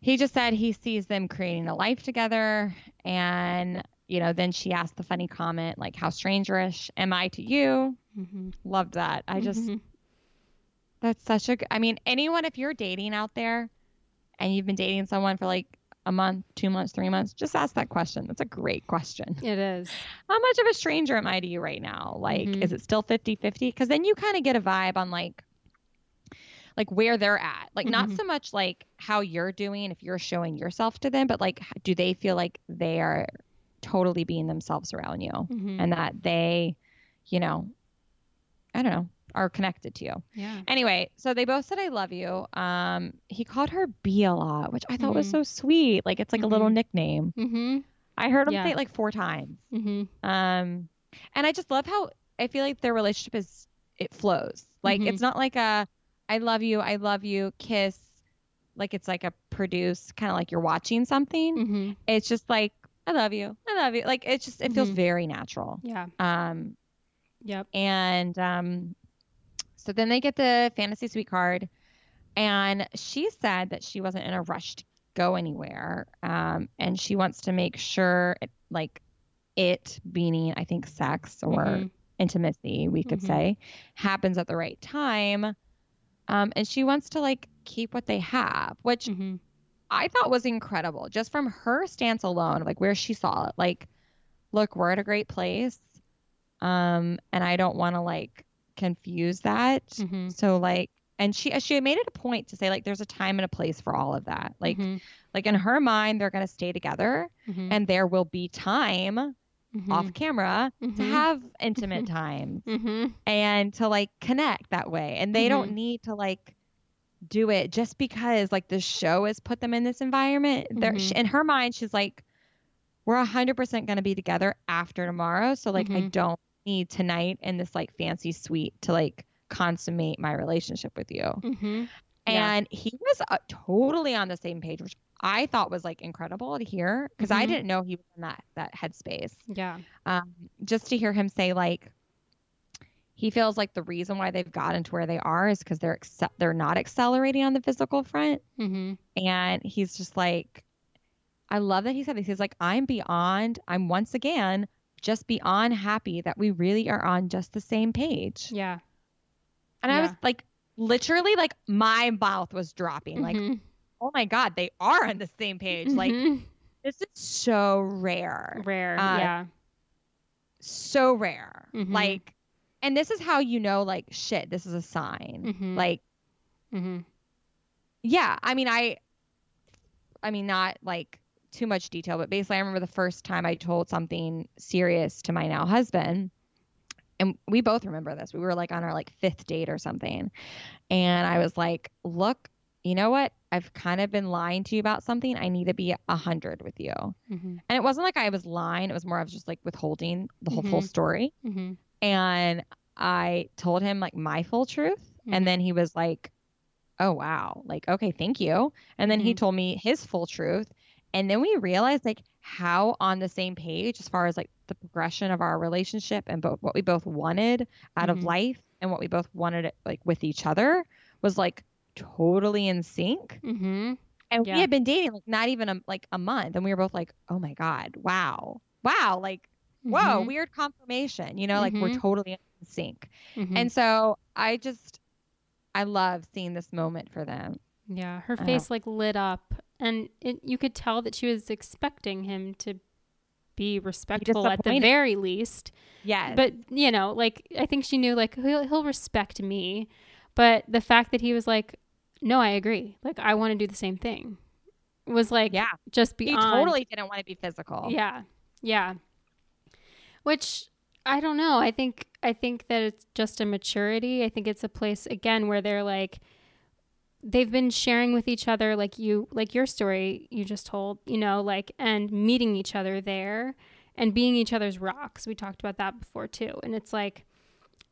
he just said he sees them creating a life together. And, you know, then she asked the funny comment, like, how strangerish am I to you? Mhm. Loved that. I just, Mhm. that's such a i mean, anyone, if you're dating out there and you've been dating someone for like a month, two months, three months, just ask that question. That's a great question. it is. How much of a stranger am I to you right now? Like, Mhm. is it still 50 50? Because then you kind of get a vibe on like, like where they're at. Like, not Mhm. so much like how you're doing if you're showing yourself to them, but like, do they feel like they are totally being themselves around you Mhm. and that they, you know, I don't know, are connected to you? yeah. Anyway, so they both said I love you. Um, he called her B a lot, which I thought was Mhm. so sweet. Like it's like a little Mhm. nickname. Mm-hmm. I heard him Yeah. say it like four times. Mm-hmm. Um, and I just love how I feel like their relationship is it flows. Like Mhm. it's not like a I love you, I love you, kiss. Like it's like a produce kind of like you're watching something. Mm-hmm. It's just like I love you, I love you. Like it's just it feels Mhm. very natural. Yeah. Um, Yep. and um, so then they get the fantasy suite card, and she said that she wasn't in a rush to go anywhere, um, and she wants to make sure, it, like, it meaning I think sex or Mhm. intimacy, we could Mhm. say, happens at the right time, um, and she wants to like keep what they have, which Mhm. I thought was incredible, just from her stance alone, like where she saw it, like. look, we're at a great place. Um, and I don't want to like confuse that. Mhm. So like and she she made it a point to say like there's a time and a place for all of that. Like Mhm. like in her mind they're going to stay together Mhm. and there will be time Mhm. off camera to Mhm. have intimate times Mhm. and to like connect that way. And they don't need to like do it just because like the show has put them in this environment. There Mhm. in her mind she's like we're 100% going to be together after tomorrow. So like I don't need tonight in this like fancy suite to like consummate my relationship with you. Mhm. Yeah. And he was uh, totally on the same page, which I thought was like incredible to hear because I Mhm. didn't know he was in that that headspace. Yeah. Um, just to hear him say like he feels like the reason why they've gotten to where they are is because they're acce- they're not accelerating on the physical front, Mhm. and he's just like, I love that he said this. He's like, I'm beyond. I'm once again just beyond happy that we really are on just the same page. Yeah. And I was like, literally, like my mouth was dropping. Like, Mhm. Oh my god, they are on the same page. Like Mhm. this is so rare, rare. uh, yeah. so rare. Mhm. Like, and this is how you know, like, shit, this is a sign. Mhm. Like, Mhm. yeah, I mean, I, I mean, not like too much detail, but basically, I remember the first time I told something serious to my now husband. And we both remember this. We were like on our like fifth date or something. And I was like, look, you know what? I've kind of been lying to you about something. I need to be a hundred with you. Mhm. And it wasn't like I was lying. It was more of just like withholding the whole full Mhm. story. Mhm. And I told him like my full truth. And then he was like, oh, wow. Like, okay, thank you. And then he Mhm. told me his full truth. And then we realized like how on the same page as far as like the progression of our relationship and both what we both wanted out of Mhm. life and what we both wanted like with each other was like totally in sync. Mhm. And Yeah. we had been dating like not even a, like a month, and we were both like, "Oh my god, wow, wow!" Like, whoa, Mhm. weird confirmation. You know, like we're Mhm. totally in sync. Mhm. And so I just, I love seeing this moment for them. Yeah, her face like lit up, and it, you could tell that she was expecting him to be respectful at the very least. Yes, But you know, like I think she knew like he'll he'll respect me, but the fact that he was like, "No, I agree. Like I want to do the same thing," was like yeah, just he beyond. totally didn't want to be physical. Yeah, yeah. Which I don't know. I think I think that it's just a maturity. I think it's a place again where they're like they've been sharing with each other like you like your story you just told, you know, like and meeting each other there and being each other's rocks. We talked about that before too. And it's like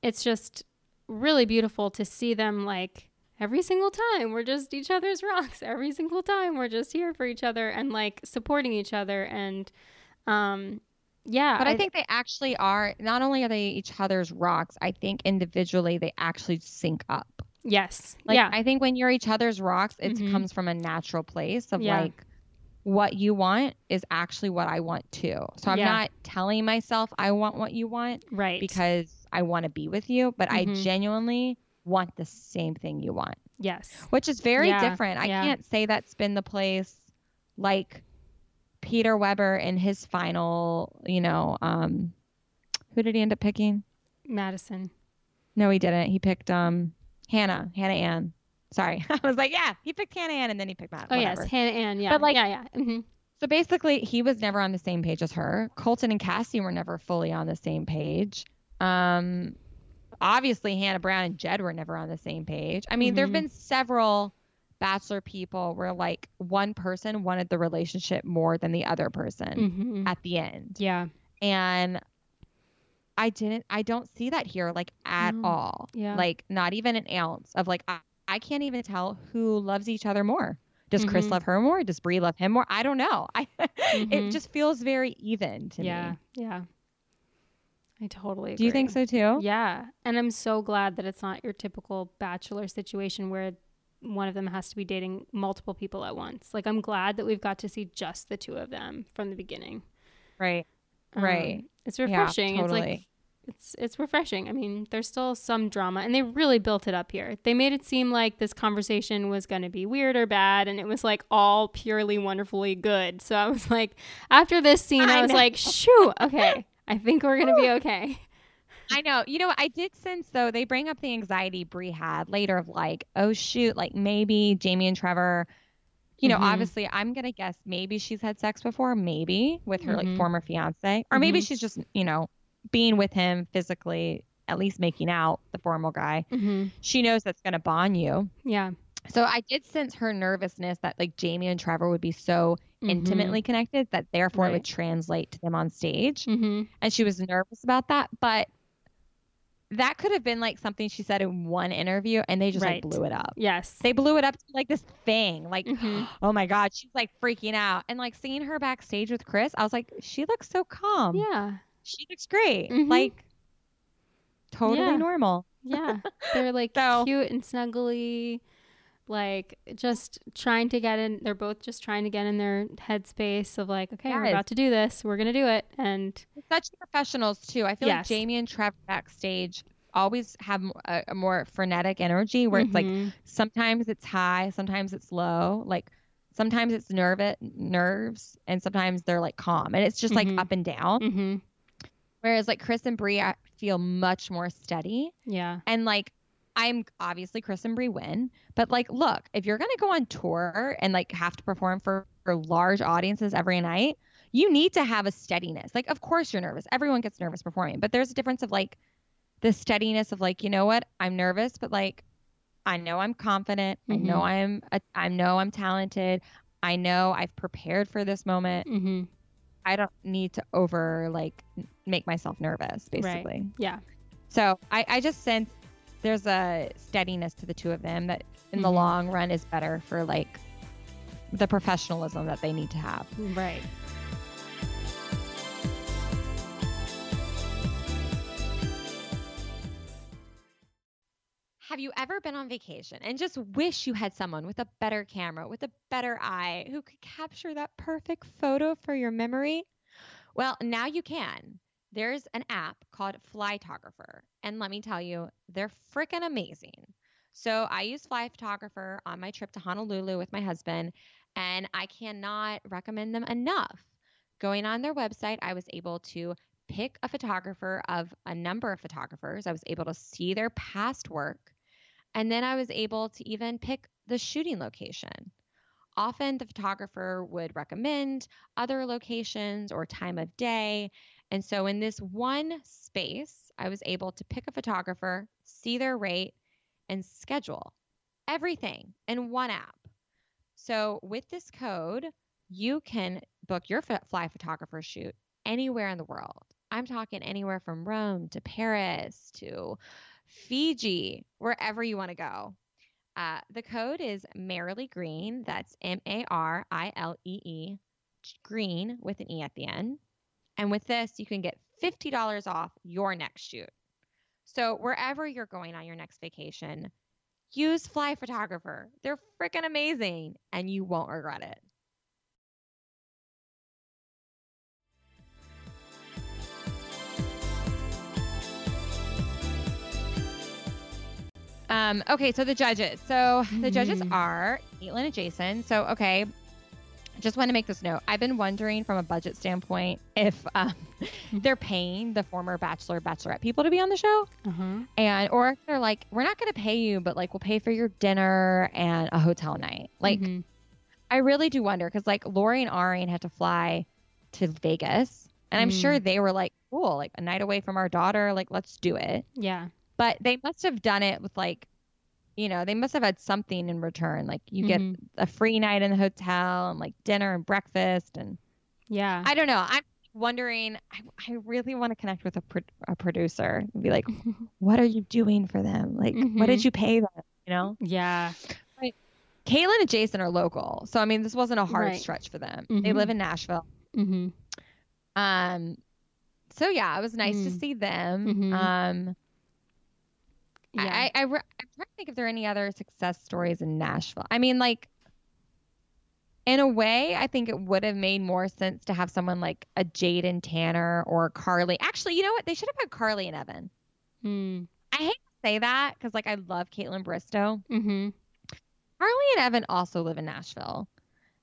it's just really beautiful to see them like every single time we're just each other's rocks every single time we're just here for each other and like supporting each other and um yeah But I think they actually are. Not only are they each other's rocks, I think individually they actually sync up. yes Like yeah I think when you're each other's rocks, it Mhm. comes from a natural place of Yeah. like what you want is actually what I want too. So I'm Yeah. not telling myself I want what you want right because I want to be with you, but I Mhm. genuinely want the same thing you want, yes which is very Yeah, different. I yeah. can't say that's been the place like Peter Weber in his final, you know, um who did he end up picking? madison No, he didn't. He picked um Hannah, Hannah Ann. Sorry. I was like, yeah, he picked Hannah Ann and then he picked Matt. oh whatever. yes hannah ann yeah But, like- yeah yeah hmm So basically, he was never on the same page as her. Colton and Cassie were never fully on the same page. Um, obviously, Hannah Brown and Jed were never on the same page. I mean, there have been several Bachelor people where like one person wanted the relationship more than the other person hmm at the end, yeah and I didn't. I don't see that here like at No. all. Yeah. Like not even an ounce of like I, I can't even tell who loves each other more. Does Chris Mhm. love her more? Does Bri love him more? I don't know. I it just feels very even to yeah me. Yeah. Yeah i totally Do you think so too? yeah and i'm so glad that it's not your typical bachelor situation where one of them has to be dating multiple people at once like i'm glad that we've got to see just the two of them from the beginning Right. Um, Right. it's Yeah, refreshing it's like it's it's refreshing. I mean, there's still some drama, and they really built it up here. They made it seem like this conversation was going to be weird or bad, and it was like all purely wonderfully good. So I was like, after this scene, I, I was like, shoo, okay, I think we're gonna be okay. I know. You know, I did sense though they bring up the anxiety Bri had later of like, oh shoot, like maybe Jamie and Trevor. You know, mm-hmm. obviously, I'm gonna guess maybe she's had sex before, maybe with her mm-hmm. like former fiance, or maybe mm-hmm. she's just you know being with him physically, at least making out the formal guy. Mm-hmm. She knows that's gonna bond you. Yeah. So I did sense her nervousness that like Jamie and Trevor would be so mm-hmm. intimately connected that therefore right. it would translate to them on stage. Mm-hmm. And she was nervous about that. But that could have been like something she said in one interview and they just right. like blew it up. Yes. They blew it up to like this thing. Like, mm-hmm. oh my God, she's like freaking out. And like seeing her backstage with Chris, I was like, she looks so calm. Yeah. She looks great. Mm-hmm. Like totally yeah. normal. Yeah. They're like so, cute and snuggly like just trying to get in they're both just trying to get in their headspace of like okay yes. we're about to do this we're gonna do it and such professionals too i feel yes. like jamie and trev backstage always have a, a more frenetic energy where mm-hmm. it's like mm-hmm. sometimes it's high sometimes it's low like sometimes it's nerve nerves and sometimes they're like calm and it's just mm-hmm. like up and down mm-hmm. whereas like chris and bri I feel much more steady yeah and like I'm obviously Chris and Bri win, but like, look, if you're gonna go on tour and like have to perform for, for large audiences every night, you need to have a steadiness. Like, of course you're nervous. Everyone gets nervous performing, but there's a difference of like the steadiness of like, you know what? I'm nervous, but like, I know I'm confident. Mm-hmm. I know I'm, a, I know I'm talented. I know I've prepared for this moment. Mm-hmm. I don't need to over like make myself nervous, basically. Right. Yeah. So I, I just sense there's a steadiness to the two of them that in mm-hmm. the long run is better for like the professionalism that they need to have. Right. Have you ever been on vacation and just wish you had someone with a better camera, with a better eye, who could capture that perfect photo for your memory? Well, now you can there's an app called Flytographer. And let me tell you, they're freaking amazing. So I use Flytographer on my trip to Honolulu with my husband, and I cannot recommend them enough. Going on their website, I was able to pick a photographer of a number of photographers. I was able to see their past work, and then I was able to even pick the shooting location. Often the photographer would recommend other locations or time of day, and so in this one space, I was able to pick a photographer, see their rate, and schedule everything in one app. So with this code, you can book your Flytographer shoot anywhere in the world. I'm talking anywhere from Rome to Paris to Fiji, wherever you want to go. Uh, the code is Marilee Green. That's M A R I L E E, green with an E at the end. And with this, you can get $50 off your next shoot. So wherever you're going on your next vacation, use Flytographer. They're freaking amazing and you won't regret it. Um, okay, so the judges. So mm-hmm. the judges mm-hmm. are Kaitlyn and Jason. So okay, just want to make this note. I've been wondering from a budget standpoint if um, they're paying the former bachelor bachelorette people to be on the show, uh-huh. and or they're like, we're not going to pay you, but like we'll pay for your dinner and a hotel night. Like, mm-hmm. I really do wonder because like Lori and Arian had to fly to Vegas, and I'm mm. sure they were like, cool, like a night away from our daughter, like let's do it. Yeah. But they must have done it with like you know, they must have had something in return. Like you mm-hmm. get a free night in the hotel and like dinner and breakfast and yeah. I don't know. I'm wondering. I, I really want to connect with a, pro- a producer and be like, what are you doing for them? Like, mm-hmm. what did mm-hmm. you pay them? You know? Yeah. Like, Kaitlyn and Jason are local, so I mean, this wasn't a hard right. stretch for them. Mm-hmm. They live in Nashville. Mm-hmm. Um. So yeah, it was nice to mm. see them. Mm-hmm. Um yeah. I, I, I, am trying to think if there are any other success stories in Nashville. I mean, like, in a way, I think it would have made more sense to have someone like a Jade and Tanner or Carly. Actually, you know what? They should have had Carly and Evan. Hmm. I hate to say that because like I love Kaitlyn Bristowe. Mm-hmm. Carly and Evan also live in Nashville.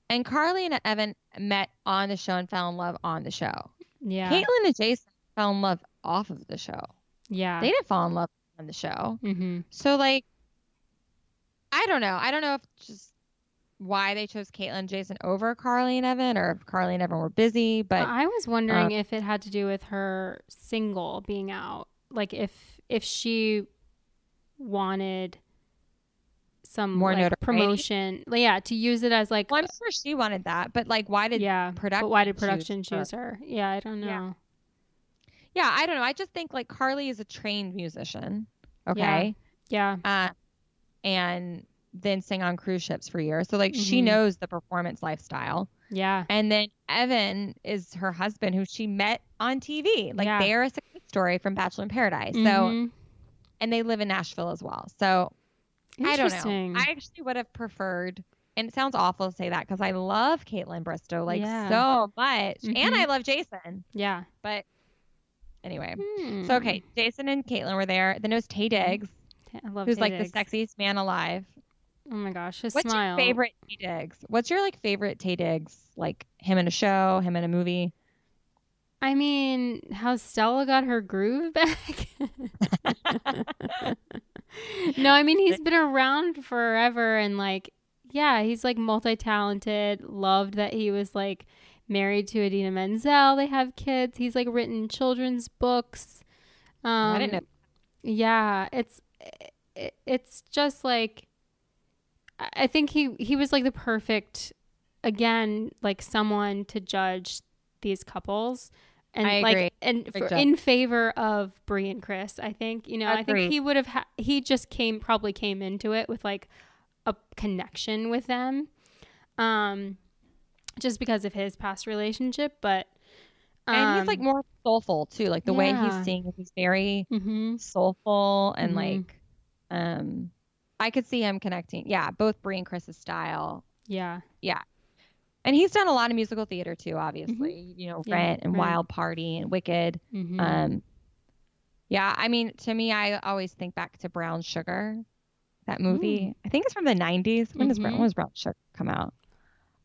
And Carly and Evan met on the show and fell in love on the show. Yeah. Kaitlyn and Jason fell in love off of the show. yeah. They didn't fall in love on the show. mm-hmm. So like I don't know. I don't know if just why they chose Kaitlyn and Jason over Carly and Evan or if Carly and Evan were busy, but I was wondering if it had to do with her single being out. Like if if she wanted some More like, promotion. Yeah, to use it as like well, I'm sure she wanted that. But like why did yeah. production But why did choose production her? choose her? Yeah, I don't know. Yeah. Yeah, I don't know. I just think like Carly is a trained musician. Okay. Yeah. Uh and then sang on cruise ships for years. So like she Mhm. knows the performance lifestyle. Yeah. And then Evan is her husband who she met on TV. Like Yeah. they're a success story from Bachelor in Paradise. So Mhm. and they live in Nashville as well. So I don't know. I actually would have preferred and it sounds awful to say that because I love Kaitlyn Bristowe like Yeah. so much. And Mhm. I love Jason. yeah. But anyway. Hmm. So okay, Jason and Kaitlyn were there. Then it was Taye Diggs, I love who's Taye like the sexiest man alive. Oh my gosh, his What's smile. your favorite Taye Diggs? What's your like favorite Taye Diggs? Like him in a show, him in a movie? I mean, how Stella got her groove back. no, I mean he's been around forever and like yeah, he's like multi-talented. Loved that he was like married to Idina Menzel. They have kids. He's like written children's books. Um I didn't know. yeah, it's it, it's just like I I think he he was like the perfect again like someone to judge these couples and I like agree. and for, in favor of Bri and Chris. I think you know I think he would have ha- he just came probably came into it with like a connection with them, um, just because of his past relationship, but. And he's like more soulful too. Like the way yeah. he's singing, he's very hmm soulful and Mhm. like um I could see him connecting. Yeah, both Bri and Chris's style. yeah, Yeah. And he's done a lot of musical theater too, obviously. You know, Mm-hmm. Yeah, Rent and Rent. Wild Party and Wicked. hmm Um, yeah, I mean, to me, I always think back to Brown Sugar, that movie. I think it's from the '90s. When does Brown, when was Brown Sugar come out?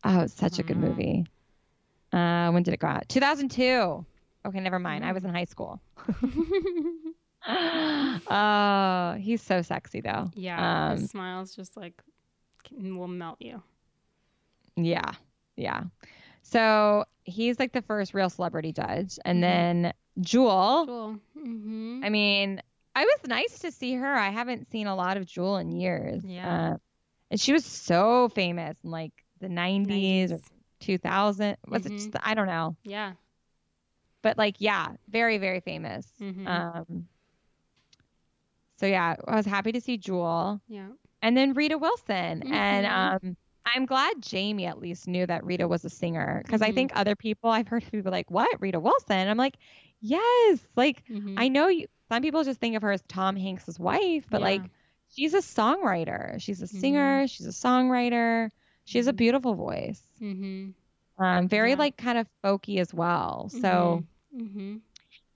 Oh, it's such a good movie. Uh, when did it go out? 2002. Okay, never mind. I was in high school. oh, he's so sexy though. yeah, Um, his smile's just like will melt you. Yeah, yeah. So he's like the first real celebrity judge, and Mhm. then Jewel. Cool. Mm-hmm. I mean, I was nice to see her. I haven't seen a lot of Jewel in years. Yeah. Uh, and she was so famous in like the 90s, or 2000. Was it Mhm. just, I don't know. Yeah. But like, yeah, very, very famous. Mhm. Um, so yeah, I was happy to see Jewel. Yeah. And then Rita Wilson. And Mhm. um, I'm glad Jamie at least knew that Rita was a singer because I Mhm. think other people, I've heard people like, what? Rita Wilson? I'm like, yes. Like, Mhm. I know you, some people just think of her as Tom Hanks's wife, but Yeah. like, she's a songwriter. She's a singer. She's a songwriter. She has a Mhm. beautiful voice. Mhm. Um, very Yeah. like kind of folky as well. So Mhm.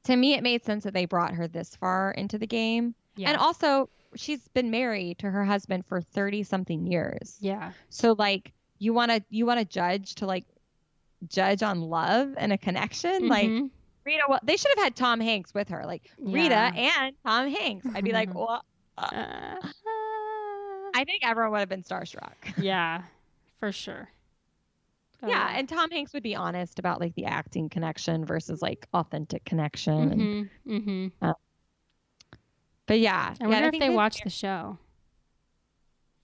to me, it made sense that they brought her this far into the game. Yeah. And also, she's been married to her husband for 30 something years. yeah. So like you want to you want to judge to like judge on love and a connection like Mhm. Rita well, they should have had Tom Hanks with her like Rita and Tom Hanks. I'd be like, "Well, Uh, I think everyone would have been starstruck." yeah, for sure. Oh, yeah, and Tom Hanks would be honest about like the acting connection versus like authentic connection. and- Mhm. Mhm. but yeah, I yeah, wonder if think they watch the show.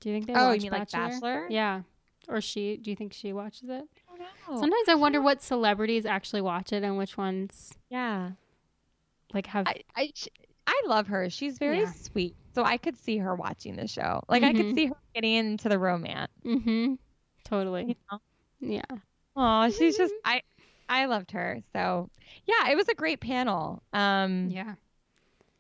Do you think they Oh, watch you mean like Bachelor? Yeah. Or she? Do you think she watches it? I. Sometimes I wonder what celebrities actually watch it and which ones Yeah, like have. I I, I love her. She's very Yeah. sweet. So I could see her watching the show. Like I could Mhm. see her getting into the romance. mm-hmm. Totally. You know? Yeah. Oh, she's just I I loved her. So yeah, it was a great panel. Um Yeah.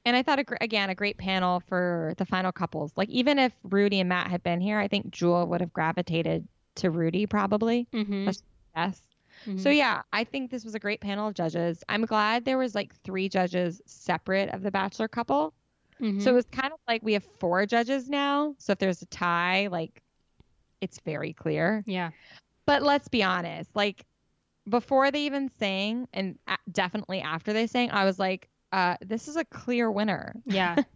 and I thought a, gr- again a great panel for the final couples. Like even if Rudi and Matt had been here, I think Jewel would have gravitated to Rudi probably. Mm-hmm. That's- Yes. Mhm. So yeah, I think this was a great panel of judges. I'm glad there was like three judges separate of the bachelor couple. Mhm. So it was kind of like we have four judges now. So if there's a tie, like it's very clear. yeah. But let's be honest, like before they even sang, and definitely after they sang, I was like, uh, this is a clear winner. Yeah.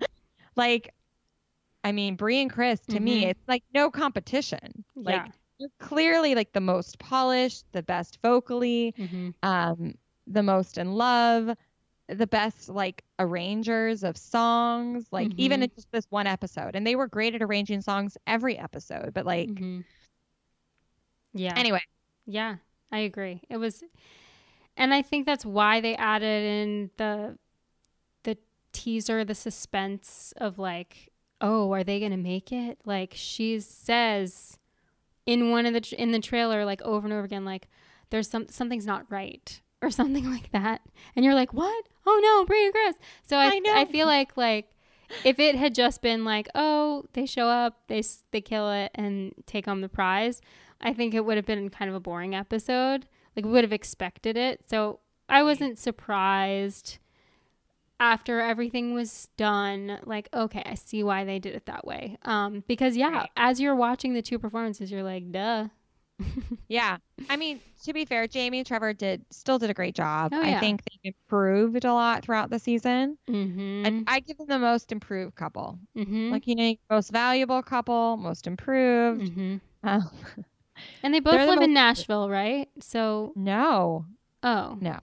Like, I mean, Bri and Chris, to me, Mhm. it's like no competition. Like yeah. you're clearly like the most polished, the best vocally, Mm-hmm. um, the most in love, the best like arrangers of songs, like even Mhm. in just this one episode. And they were great at arranging songs every episode. But like Mm-hmm. Yeah. anyway, Yeah, I agree. It was, and I think that's why they added in the the teaser, the suspense of like, oh, are they gonna make it? Like she says in one of the in the trailer, like over and over again, like there's some something's not right or something like that, and you're like, what? Oh no, Bri and Chris. So I I know. I feel like like. If it had just been like, oh, they show up, they they kill it, and take home the prize, I think it would have been kind of a boring episode. Like we would have expected it. So I wasn't surprised after everything was done. Like, okay, I see why they did it that way. Um, because yeah, Right. as you're watching the two performances, you're like, duh. yeah. I mean, to be fair, Jamie and Trevor did still did a great job. Oh, I think they improved a lot throughout the season. Mm-hmm. And I give them the most improved couple. mm-hmm. Like you know, most valuable couple, most improved. mm-hmm. Um, And they both They're the live in Nashville, right? So, no, oh, No.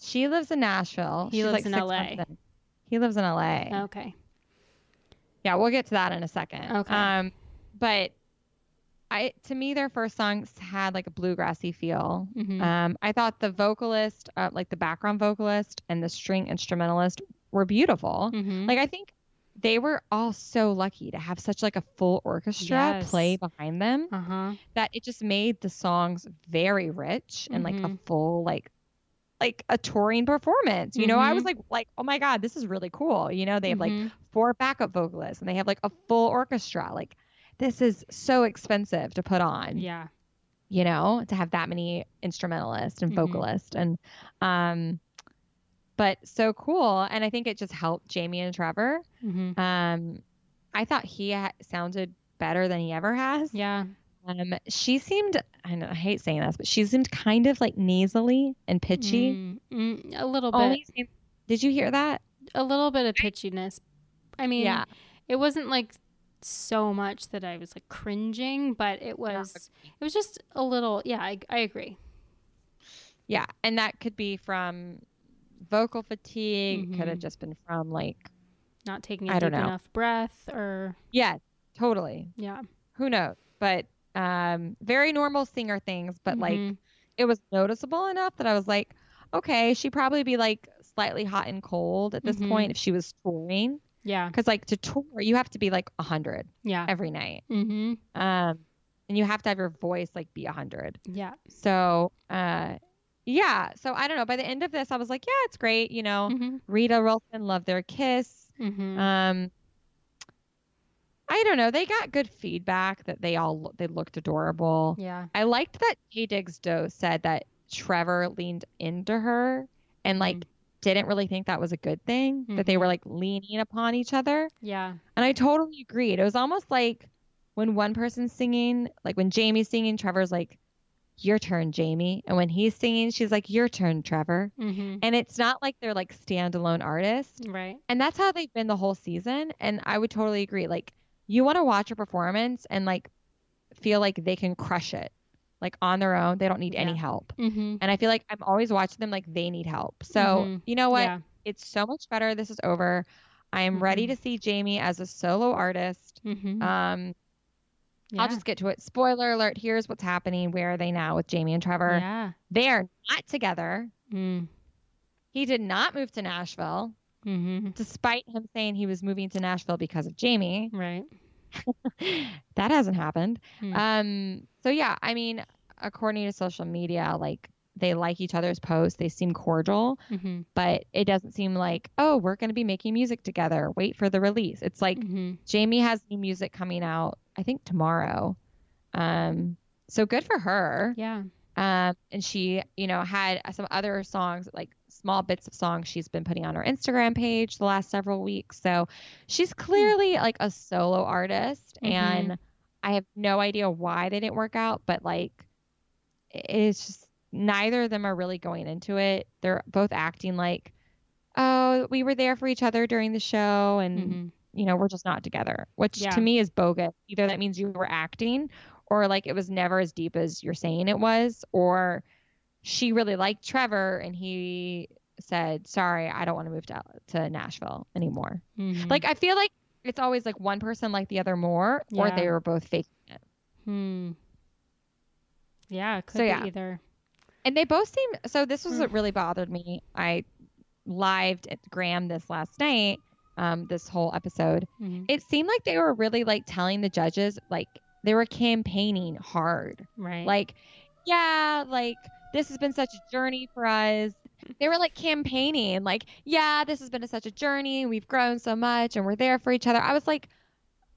she lives in Nashville. He She's lives like in LA. in. He lives in LA. okay. Yeah, we'll get to that in a second. Okay. Um, but I to me their first songs had like a bluegrassy feel. Mm-hmm. Um, I thought the vocalist, uh, like the background vocalist and the string instrumentalist, were beautiful. mm-hmm. Like I think they were all so lucky to have such like a full orchestra Yes. play behind them uh huh. that it just made the songs very rich and like a Mhm. full like like a touring performance. You know, I was Mhm. like like oh my god, this is really cool. You know, they have like Mhm. four backup vocalists and they have like a full orchestra. Like this is so expensive to put on, yeah. you know, to have that many instrumentalists and Mhm. vocalists and um but so cool and I think it just helped Jamie and Trevor. Mm-hmm. Um I thought he ha- sounded better than he ever has. Yeah. Um she seemed I, know, I hate saying this, but she seemed kind of like nasally and pitchy. Mm, mm, a little bit. Seemed- Did you hear that? a little bit of pitchiness. I mean, yeah. it wasn't like so much that I was like cringing, but it was it was just a little. Yeah, I, I agree. Yeah, and that could be from vocal fatigue. Could have Mhm. just been from like, Not taking a I deep enough breath, or yeah, totally. yeah, Who knows? But um, very normal singer things. But like, Mhm. it was noticeable enough that I was like, okay, she'd probably be like slightly hot and cold at this Mhm. point if she was touring. Yeah, Because like to tour, you have to be like a hundred yeah, every night. mm-hmm. Um, and you have to have your voice like be a hundred. yeah, So, uh, yeah. So I don't know. By the end of this, I was like, yeah, it's great. You know, mm-hmm. Rita Wilson loved their kiss. Mm-hmm. Um, I don't know. They got good feedback that they all they looked adorable. yeah, I liked that Taye Diggs Doe said that Trevor leaned into her and like Mm. Didn't really think that was a good thing. That they were like leaning upon each other. yeah, And I totally agreed. It was almost like when one person's singing, like when Jamie's singing, Trevor's like, Your turn, Jamie. And when he's singing, she's like, Your turn, Trevor. mm-hmm. And it's not like they're like standalone artists. right, And that's how they've been the whole season. And I would totally agree. Like, you want to watch a performance and like feel like they can crush it, like on their own. They don't need any help. mm-hmm. And I feel like I'm always watching them like they need help. So, Mhm. you know what? yeah, It's so much better. This is over. I am ready Mhm. to see Jamie as a solo artist. mm-hmm. Um, yeah. I'll just get to it. Spoiler alert. Here's what's happening. Where are they now with Jamie and Trevor? yeah, They are not together. mm. He did not move to Nashville, mm-hmm. despite him saying he was moving to Nashville because of Jamie. right, that hasn't happened. Hmm. Um, so yeah, I mean, according to social media, like they like each other's posts. They seem cordial, mm-hmm. but it doesn't seem like, oh, we're going to be making music together. Wait for the release. It's like Mm-hmm. Jamie has new music coming out, I think tomorrow. Um, so good for her. Yeah. Um, and she, you know, had some other songs, like small bits of songs she's been putting on her Instagram page the last several weeks. So she's clearly like a solo artist. Mhm. And I have no idea why they didn't work out, but like, it's just neither of them are really going into it. They're both acting like, oh, we were there for each other during the show and, Mhm. you know, we're just not together, which Yeah. to me is bogus. Either that means you were acting or like it was never as deep as you're saying it was, or she really liked Trevor and he said, sorry, I don't want to move to, to Nashville anymore. Mhm. Like, I feel like it's always like one person like the other more, or they were both faking it. Hmm. Yeah, could So, be yeah. either. And they both seem so. This was Mm. what really bothered me. I lived at Graham this last night, um, this whole episode. Mhm. It seemed like they were really like telling the judges, like, they were campaigning hard. Right. Like, yeah, like this has been such a journey for us. They were like campaigning, like, yeah, this has been a, such a journey. We've grown so much and we're there for each other. I was like,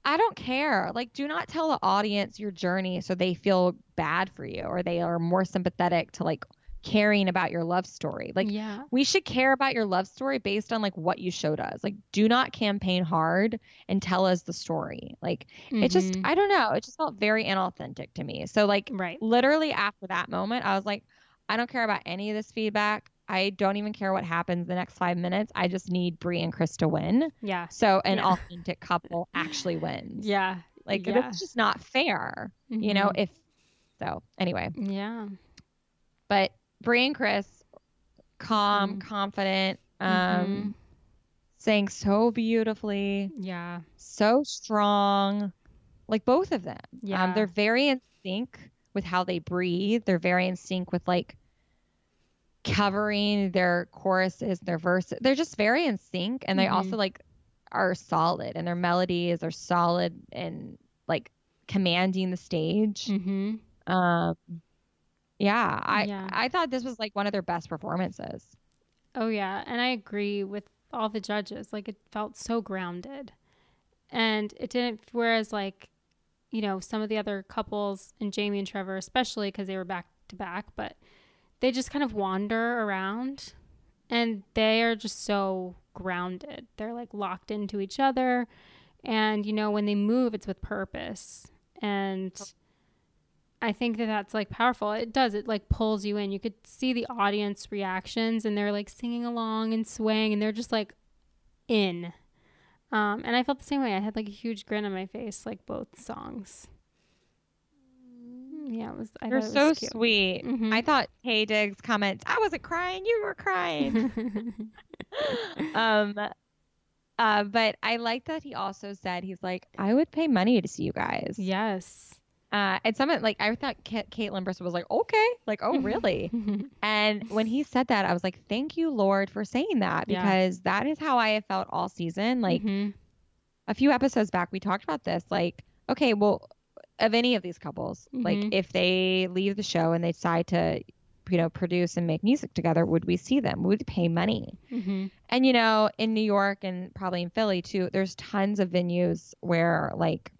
I don't care. Like, do not tell the audience your journey so they feel bad for you or they are more sympathetic to like caring about your love story. Like, yeah. we should care about your love story based on like what you showed us. Like, do not campaign hard and tell us the story. Like, it just, Mhm. I don't know. It just felt very inauthentic to me. So, like, right. literally after that moment, I was like, I don't care about any of this feedback. I don't even care what happens the next five minutes. I just need Bri and Chris to win. Yeah. So an Yeah. authentic couple actually wins. Yeah. Like yeah. that's just not fair. You know, Mhm. if so anyway. Yeah. But Bri and Chris, calm, Mhm. confident, um, Mhm. sang so beautifully, Yeah. so strong. Like both of them. Yeah. Um, they're very in sync with how they breathe. They're very in sync with like covering their choruses, their verses. They're just very in sync, and they Mhm. also like are solid, and their melodies are solid and like commanding the stage. Mm-hmm. Um, yeah, I Yeah. I thought this was like one of their best performances. Oh yeah, and I agree with all the judges. Like it felt so grounded. And it didn't whereas like you know, some of the other couples and Jamie and Trevor especially cuz they were back to back, but they just kind of wander around and they are just so grounded. They're like locked into each other and you know when they move it's with purpose. And I think that that's like powerful. It does. It like pulls you in. You could see the audience reactions and they're like singing along and swaying and they're just like in. Um, and I felt the same way. I had like a huge grin on my face, like both songs. Yeah, it was. I You're it so cute. sweet. Mhm. I thought Taye Diggs' comments, I wasn't crying, you were crying. um uh but I like that he also said he's like, I would pay money to see you guys. yes. Uh and someone like I thought Ca- Kaitlyn Bristowe was like, Okay, like, oh really? and when he said that, I was like, Thank you, Lord, for saying that Yeah. because that is how I have felt all season. Like Mhm. a few episodes back we talked about this. Like, okay, well of any of these couples, like Mhm. if they leave the show and they decide to you know produce and make music together would we see them would we pay money Mhm. and you know, in New York and probably in Philly too, there's tons of venues where like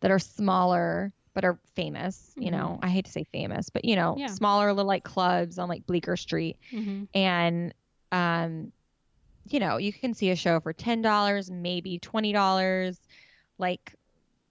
that are smaller but are famous. You know, I hate to say famous, but you know, Yeah. smaller little like clubs on like Bleecker Street, Mhm. and um, you know, you can see a show for ten dollars, maybe twenty dollars, like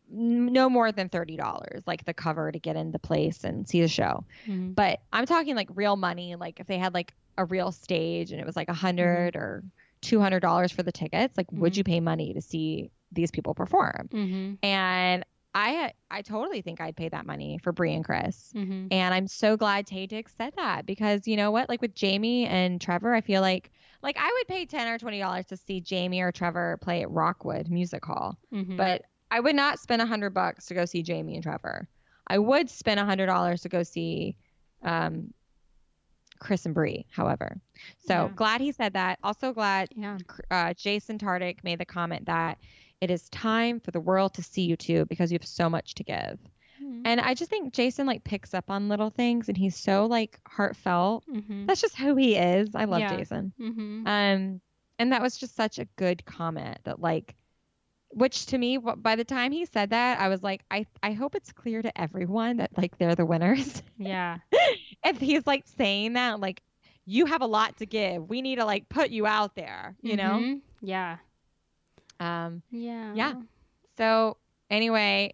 no more than thirty dollars, like the cover to get in the place and see the show. Mhm. But I'm talking like real money, like if they had like a real stage and it was like a 100 or two hundred dollars for the tickets, like would Mhm. you pay money to see these people perform? Mhm. And I I totally think I'd pay that money for Bri and Chris. Mhm. And I'm so glad Taye Diggs said that because you know what? Like with Jamie and Trevor, I feel like like I would pay ten or twenty dollars to see Jamie or Trevor play at Rockwood Music Hall, Mhm. but I would not spend a hundred bucks to go see Jamie and Trevor. I would spend a hundred dollars to go see um, Chris and Bri. However, so Yeah. glad he said that. Also glad yeah. uh, Jason Tartick made the comment that it is time for the world to see you too because you have so much to give. Mhm. And I just think Jason like picks up on little things and he's so like heartfelt. Mhm. That's just who he is. I love Yeah. Jason. Mhm. Um and that was just such a good comment that like which to me, by the time he said that, I was like, I, I hope it's clear to everyone that like they're the winners. Yeah. if he's like saying that, like, you have a lot to give. We need to like put you out there, you Mhm. know? Yeah. Um, Yeah. Yeah. so anyway,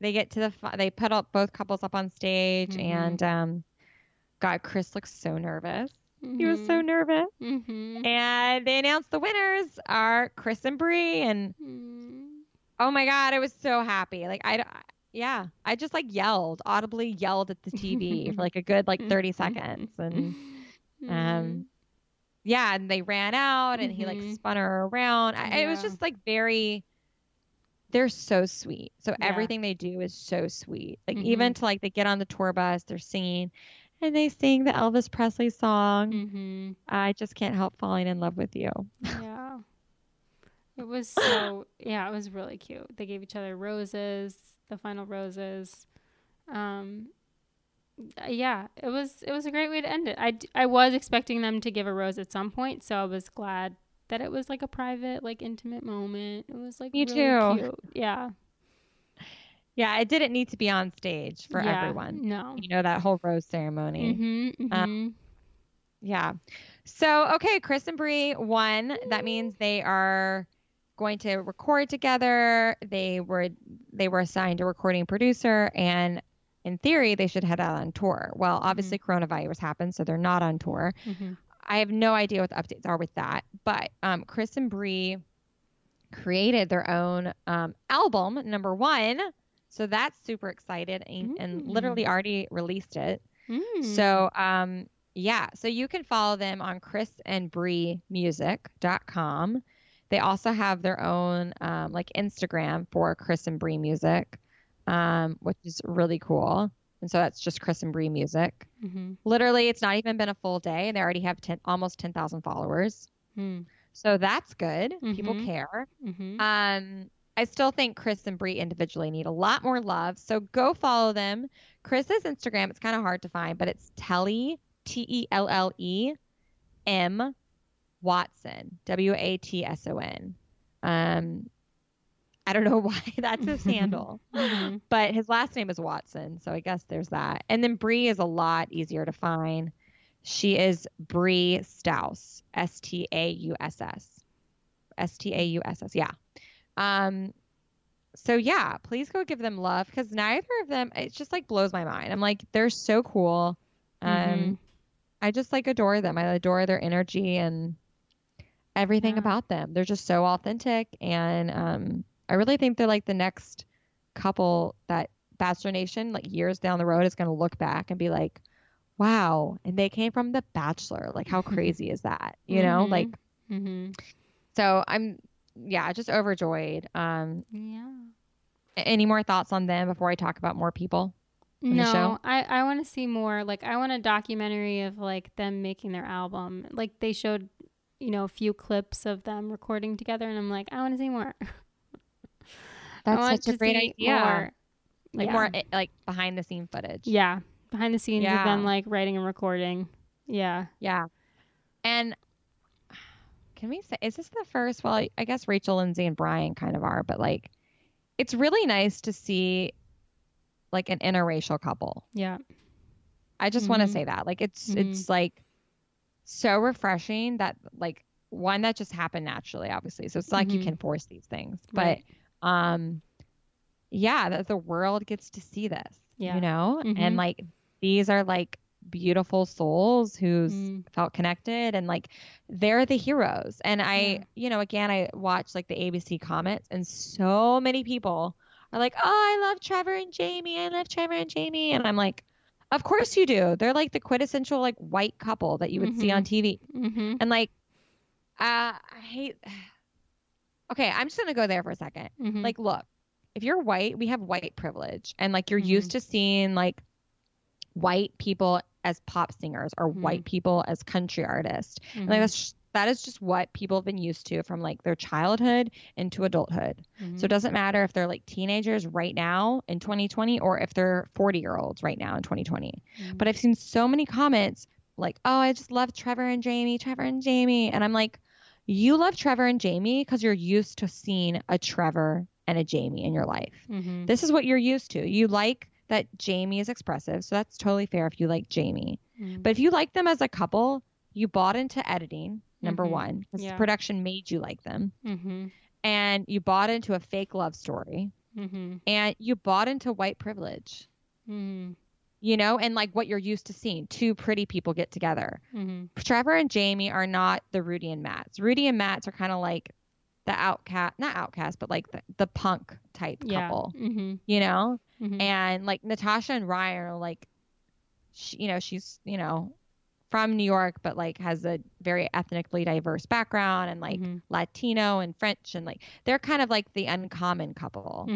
they get to the, they put up both couples up on stage Mhm. and, um, God, Chris looks so nervous. He was so nervous. Mm-hmm. And they announced the winners are Chris and Bri. And oh my God, I was so happy. Like, I, yeah, I just like yelled, audibly yelled at the TV for like a good like 30 seconds. And um, yeah, and they ran out and he like Mhm. spun her around. I, It was just like very, they're so sweet. So Yeah. everything they do is so sweet. Like, Mhm. even to like they get on the tour bus, they're singing. And they sing the Elvis Presley song. mm-hmm. I just can't help falling in love with you. Yeah. It was so yeah, it was really cute. They gave each other roses, the final roses. Um yeah, it was it was a great way to end it. I, d- I was expecting them to give a rose at some point, so I was glad that it was like a private, like intimate moment. It was like Me really too. cute. Yeah. Yeah, it didn't need to be on stage for yeah. everyone. No. You know, that whole rose ceremony. Mm-hmm, mm-hmm. Yeah. So, okay, Chris and Bri won. That means they are going to record together. They were they were assigned a recording producer and in theory they should head out on tour. Well, obviously coronavirus happened, so they're not on tour. mm-hmm. I have no idea what the updates are with that. But um, Chris and Bri created their own um, album, number one. So that's super excited and, and Mm. literally already released it. Mm. So um, yeah, so you can follow them on Chris and Bri Music.com. They also have their own um, like Instagram for Chris and Bri Music, um, which is really cool. And so that's just Chris and Bri Music mm-hmm. literally it's not even been a full day and they already have 10 almost 10,000 followers. Mm. So that's good. People Mhm. care. Mm-hmm. Um I still think Chris and Bri individually need a lot more love. So go follow them. Chris's Instagram, it's kind of hard to find, but it's Telly T E L L E M Watson. W A T S O N. Um I don't know why that's his handle mm-hmm. but his last name is Watson, so I guess there's that. And then Bri is a lot easier to find. She is Bri Stauss, S T A U S S, S T A U S S. Yeah. Um. So yeah, please go give them love because neither of them. It just like blows my mind. I'm like they're so cool. Um. Mhm. I just like adore them. I adore their energy and everything Yeah. about them. They're just so authentic and um I really think they're like the next couple that Bachelor Nation like years down the road is going to look back and be like, "Wow, and they came from The Bachelor. Like how crazy is that?" You know? Mhm. Like Mm-hmm. so I'm yeah, just overjoyed. Um Yeah. any more thoughts on them before I talk about more people? in the No, show? I, I want to see more. Like, I want a documentary of like them making their album. Like, they showed, you know, a few clips of them recording together, and I'm like, I want to see more. That's such a great idea. more. Like yeah. more like behind the scene footage. Yeah, behind the scenes of them like writing and recording. Yeah. Yeah. And can we say, is this the first? Well, I- guess Rachel, Lindsay, and Brian kind of are, but like, it's really nice to see like an interracial couple. Yeah. I just want to say that. Like, it's, Mhm. it's like so refreshing that like one that just happened naturally, obviously. So it's not like you Mhm. can force these things, Right. Um, yeah, that the world gets to see this, Yeah. you know, Mhm. and like these are like beautiful souls who's Mm. felt connected and like they're the heroes. And I, Yeah. you know, again, I watched like the ABC comments and so many people are like, oh, I love Trevor and Jamie. I love Trevor and Jamie. And I'm like, of course you do. They're like the quintessential like white couple that you would see on TV. Mm-hmm. And like, uh, I hate. Okay, I'm just gonna go there for a 2nd mm-hmm. Like, look, if you're white, we have white privilege, and like you're Mhm. used to seeing like white people as pop singers or Mhm. white people as country artists. And Mm-hmm. like that's just, that is just what people have been used to from like their childhood into adulthood. Mm-hmm. So it doesn't matter if they're like teenagers right now in 2020 or if they're 40 year olds right now in 2020. Mhm. But I've seen so many comments like, "Oh, I just love Trevor and Jamie, Trevor and Jamie," and I'm like, you love Trevor and Jamie because you're used to seeing a Trevor and a Jamie in your life. Mm-hmm. This is what you're used to. You like that Jamie is expressive, so that's totally fair if you like Jamie. Mm-hmm. But if you like them as a couple, you bought into editing, number Mhm. one, because Yeah. production made you like them. Mm-hmm. And you bought into a fake love story. Mm-hmm. And you bought into white privilege, Mm-hmm. You know, and like what you're used to seeing two pretty people get together. Mm-hmm. Trevor and Jamie are not the Rudi and Matts. Rudi and Matts are kind of like the outcast, not outcast, but like the, the punk type Yeah. couple, Mm-hmm. you know? Mm-hmm. And like Natasha and Ryan are like, she, you know, she's, you know, from New York, but like has a very ethnically diverse background and like Mhm. Latino and French. And like they're kind of like the uncommon couple.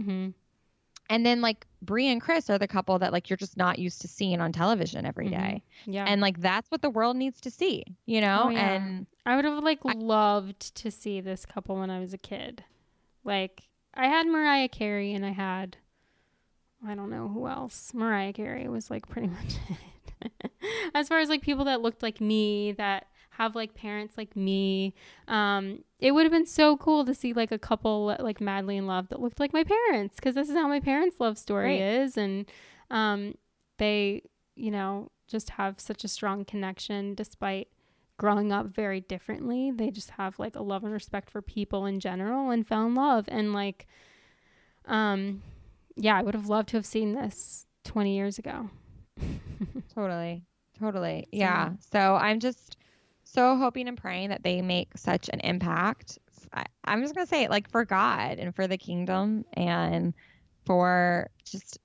Mm-hmm. And then like Bri and Chris are the couple that like you're just not used to seeing on television every Mhm. Yeah. And like that's what the world needs to see, you know? Oh, yeah. And I would have like I- loved to see this couple when I was a kid. Like I had Mariah Carey and I had I don't know who else. Mariah Carey was like pretty much it. as far as like people that looked like me that have like parents like me. Um it would have been so cool to see like a couple like madly in love that looked like my parents because this is how my parents' love story Right. is and um they, you know, just have such a strong connection despite growing up very differently. They just have like a love and respect for people in general and fell in love. And like, um, yeah, I would have loved to have seen this 20 years ago. Totally. Totally. So- Yeah. So I'm just so hoping and praying that they make such an impact. I, I'm just going to say it like for God and for the kingdom and for just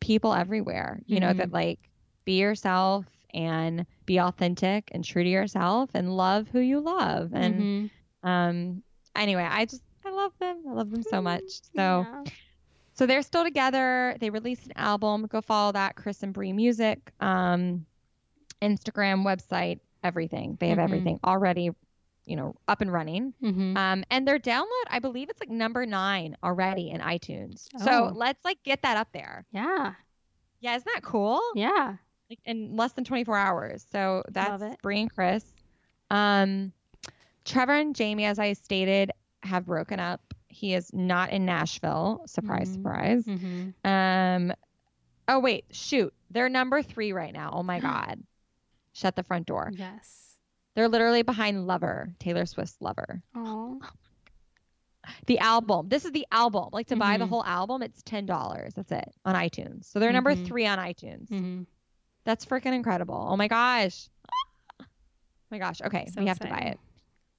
people everywhere, you know, Mhm. that like be yourself and be authentic and true to yourself and love who you love. And Mhm. um anyway, I just I love them. I love them so much. So Yeah. so they're still together. They released an album. Go follow that Chris and Bri Music, um, Instagram, website, everything. They have Mhm. everything already, you know, up and running. Mhm. Um, and their download, I believe it's like number nine already in iTunes. So Oh. let's like get that up there. yeah. Yeah, isn't that cool? Yeah. Like in less than 24 hours. So that's. Bri and Chris. Um, Trevor and Jamie, as I stated, have broken up. He is not in Nashville. Surprise, Mhm. surprise. Mhm. Um. Oh wait, shoot. They're number three right now. Oh my god. Shut the front door. Yes. They're literally behind Lover, Taylor Swift's Lover. Oh. The album. This is the album. Like to buy the Mhm. whole album, it's ten dollars. That's it on iTunes. So they're number Mhm. three on iTunes. Mhm. That's freaking incredible. Oh my gosh. Oh my gosh. Okay, So we have to buy it.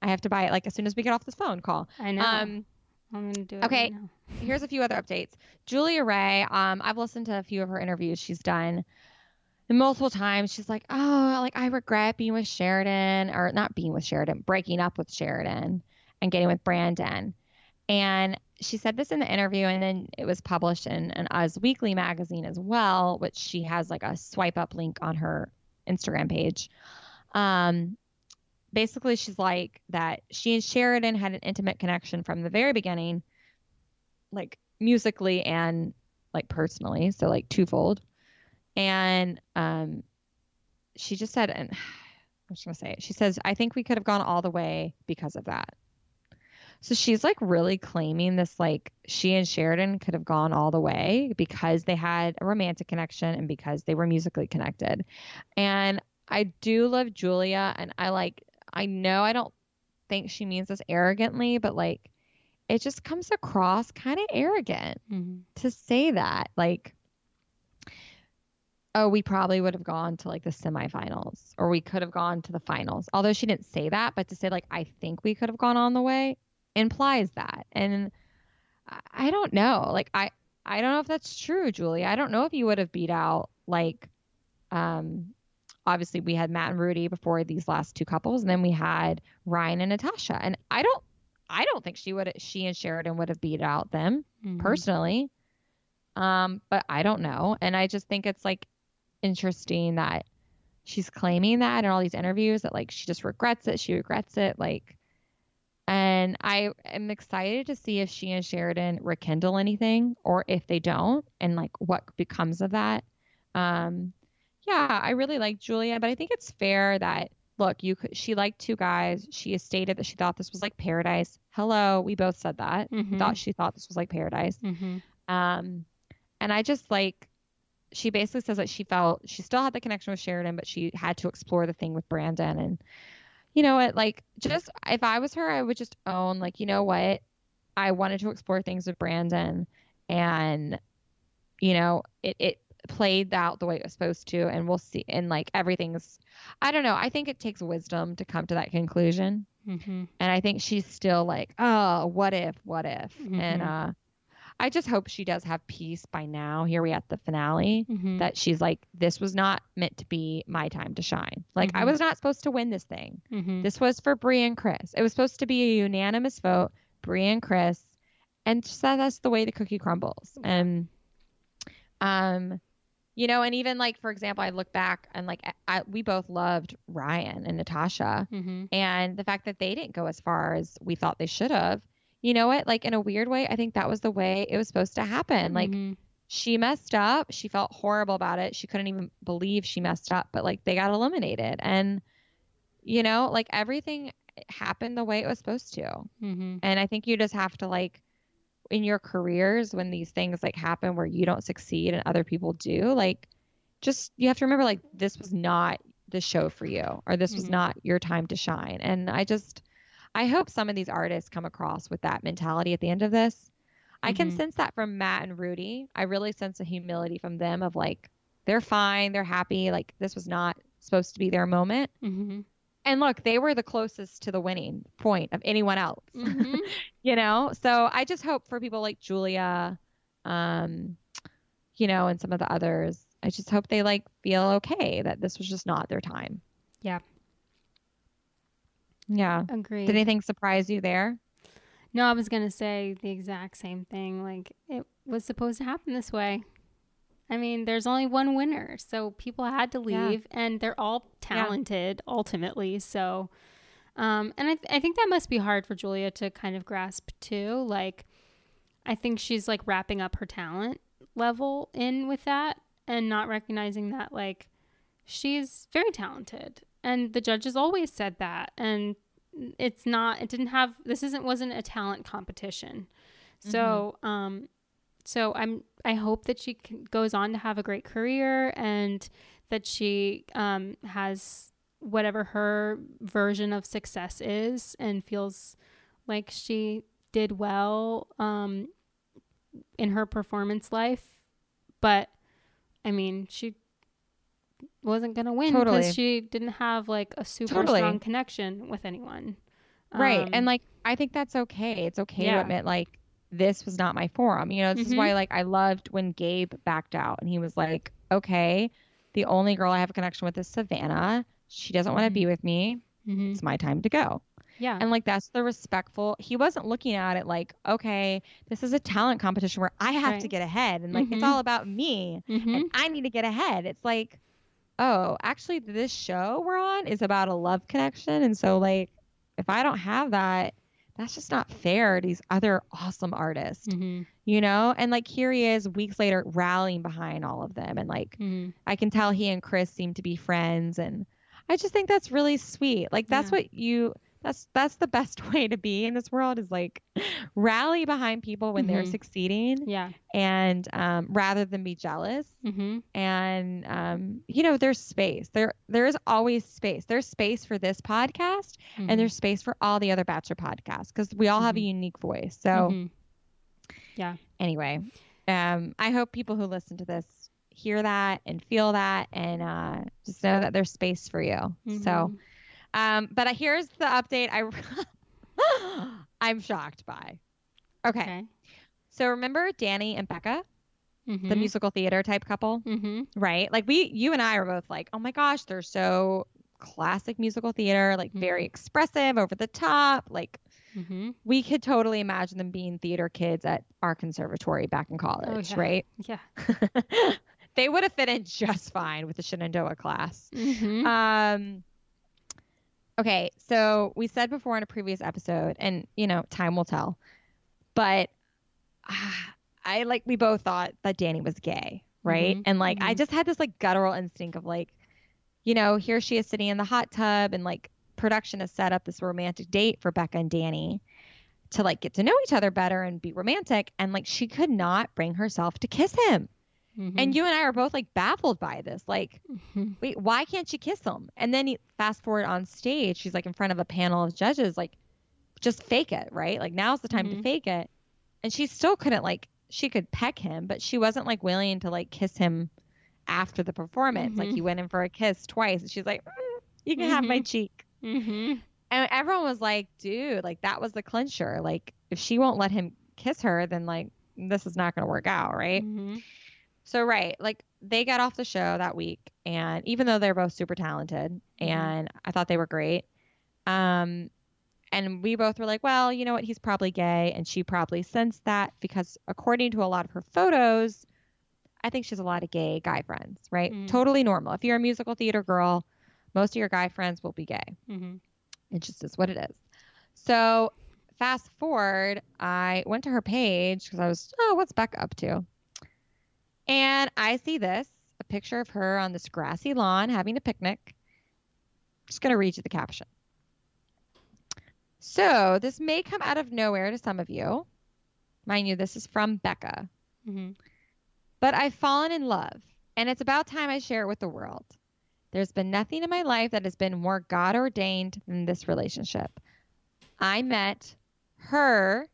I have to buy it like as soon as we get off this phone call. I know. Um. I'm gonna do it. okay. Right now. here's a few other updates. Julia Rae, um, I've listened to a few of her interviews she's done. And multiple times she's like, Oh, like I regret being with Sheridan or not being with Sheridan, breaking up with Sheridan and getting with Brandon. And she said this in the interview and then it was published in an Us Weekly magazine as well, which she has like a swipe up link on her Instagram page. Um basically she's like that she and Sheridan had an intimate connection from the very beginning like musically and like personally so like twofold and um she just said and i'm just gonna say it she says i think we could have gone all the way because of that so she's like really claiming this like she and sheridan could have gone all the way because they had a romantic connection and because they were musically connected and i do love julia and i like i know i don't think she means this arrogantly but like it just comes across kind of arrogant Mhm. to say that like oh we probably would have gone to like the semifinals or we could have gone to the finals although she didn't say that but to say like i think we could have gone on the way implies that and I- don't know like i i don't know if that's true julie i don't know if you would have beat out like um obviously we had matt and rudi before these last two couples and then we had ryan and natasha and i don't i don't think she would she and sheridan would have beat out them Mhm. personally. Um, but I don't know. And I just think it's like interesting that she's claiming that in all these interviews that like she just regrets it. She regrets it. Like, and I am excited to see if she and Sheridan rekindle anything or if they don't and like what becomes of that. Um, yeah, I really like Julia, but I think it's fair that look, you could she liked two guys. She has stated that she thought this was like paradise. Hello, we both said that. Mhm. Thought she thought this was like paradise. Mm-hmm. Um, and I just like, she basically says that she felt she still had the connection with Sheridan, but she had to explore the thing with Brandon. And you know what? Like, just if I was her, I would just own, like, you know what? I wanted to explore things with Brandon, and you know, it it played out the way it was supposed to, and we'll see. And like everything's, I don't know. I think it takes wisdom to come to that conclusion. Mm-hmm. And I think she's still like, oh, what if, what if? And Mhm. uh, I just hope she does have peace by now. Here we at the finale. Mm-hmm. That she's like, this was not meant to be my time to shine. Like I Mhm. was not supposed to win this thing. mm-hmm. This was for Bri and Chris. It was supposed to be a unanimous vote, Bri and Chris, and that that's the way the cookie crumbles. And um, you know, and even like for example, I look back and like I, we both loved Ryan and Natasha Mm-hmm. and the fact that they didn't go as far as we thought they should have you know what? Like in a weird way i think that was the way it was supposed to happen. Like Mhm. she messed up. She felt horrible about it. She couldn't even believe she messed up but like they got eliminated. And you know like everything happened the way it was supposed to. Mm-hmm. and i think you just have to like in your careers when these things like happen where you don't succeed and other people do like just you have to remember like this was not the show for you or this was Mhm. not your time to shine. And i just i hope some of these artists come across with that mentality at the end of this i can Mhm. sense that from matt and rudi i really sense a humility from them of like they're fine they're happy like this was not supposed to be their moment Mm-hmm. and look they were the closest to the winning point of anyone else Mm-hmm. you know so i just hope for people like julia um you know and some of the others i just hope they like feel okay that this was just not their time Yeah. Yeah Agreed. did anything surprise you there No, I was gonna say the exact same thing. Like it was supposed to happen this way. I mean, there's only one winner, so people had to Yeah. leave, and they're all talented ultimately. So, um, and I, th- I think that must be hard for Julia to kind of grasp too. Like, I think she's like wrapping up her talent level in with that, and not recognizing that like she's very talented, and the judges always said that, and it's not it didn't have this isn't wasn't a talent competition. So um so i'm i hope that she can, goes on to have a great career and that she um has whatever her version of success is and feels like she did well um in her performance life. But i mean she wasn't going to win Totally. because she didn't have like a super Totally. strong connection with anyone right Um, and like i think that's okay it's okay yeah. to admit like this was not my forum you know this is Mhm. why like i loved when gabe backed out and he was like okay the only girl i have a connection with is savannah she doesn't want to be with me mhm. it's my time to go yeah And like that's the respectful. He wasn't looking at it like, okay, this is a talent competition where I have to get ahead and like it's Mhm. all about me and I need to get ahead. It's like, oh, actually this show we're on is about a love connection and so like if I don't have that, that's just not fair to these other awesome artists. Mhm. You know? And like here he is weeks later rallying behind all of them and like Mhm. I can tell he and Chris seem to be friends and I just think that's really sweet. Like that's Yeah. what you that's that's the best way to be in this world is like rally behind people when they're Mhm. succeeding yeah and um, rather than be jealous mm-hmm. and um, you know there's space there there is always space there's space for this podcast Mm-hmm. and there's space for all the other bachelor podcasts because we all have a Mhm. unique voice so Mhm. yeah anyway, um, I hope people who listen to this hear that and feel that and uh, just know that there's space for you. So, Mhm. Um, but here's the update. I I'm shocked by. Okay. okay so remember Danny and Becca, the Mhm. musical theater type couple, Mhm. right? Like we, you and I are both like, oh my gosh, they're so classic musical theater, like very expressive, over the top, like Mhm. we could totally imagine them being theater kids at our conservatory back in college, yeah. right? yeah they would have fit in just fine with the Shenandoah class. Mhm. Um, okay, so we said before in a previous episode, and you know, time will tell, but ah, I like we both thought that Danny was gay, right? Mhm, And like I mhm. just had this like guttural instinct of like, you know, here she is sitting in the hot tub and like production has set up this romantic date for Becca and Danny to like get to know each other better and be romantic. And like she could not bring herself to kiss him. Mm-hmm. And you and I are both like baffled by this. Like, mm-hmm. wait, why can't she kiss him? And then he, fast forward on stage, she's like in front of a panel of judges, like, just fake it, right? Like, now's the time mm-hmm. to fake it. And she still couldn't, like, she could peck him, but she wasn't like willing to like kiss him after the performance. Like, he went in for a kiss twice. And she's like, mm, you can have my mm-hmm. cheek. Mm-hmm. And everyone was like, dude, like, that was the clincher. Like, if she won't let him kiss her, then like, this is not going to work out, right? So right, like they got off the show that week, and even though they're both super talented, mm-hmm. and I thought they were great, um, and we both were like, well, you know what, he's probably gay, and she probably sensed that because according to a lot of her photos, I think she has a lot of gay guy friends, right? Mm-hmm. Totally normal. If you're a musical theater girl, most of your guy friends will be gay. Mm-hmm. It just is what it is. So fast forward, I went to her page because I was, oh, what's Becca up to? And I see this a picture of her on this grassy lawn having a picnic. Just going to read you the caption. So, this may come out of nowhere to some of you. Mind you, this is from Becca. Mm-hmm. But I've fallen in love, and it's about time I share it with the world. There's been nothing in my life that has been more God ordained than this relationship. I met her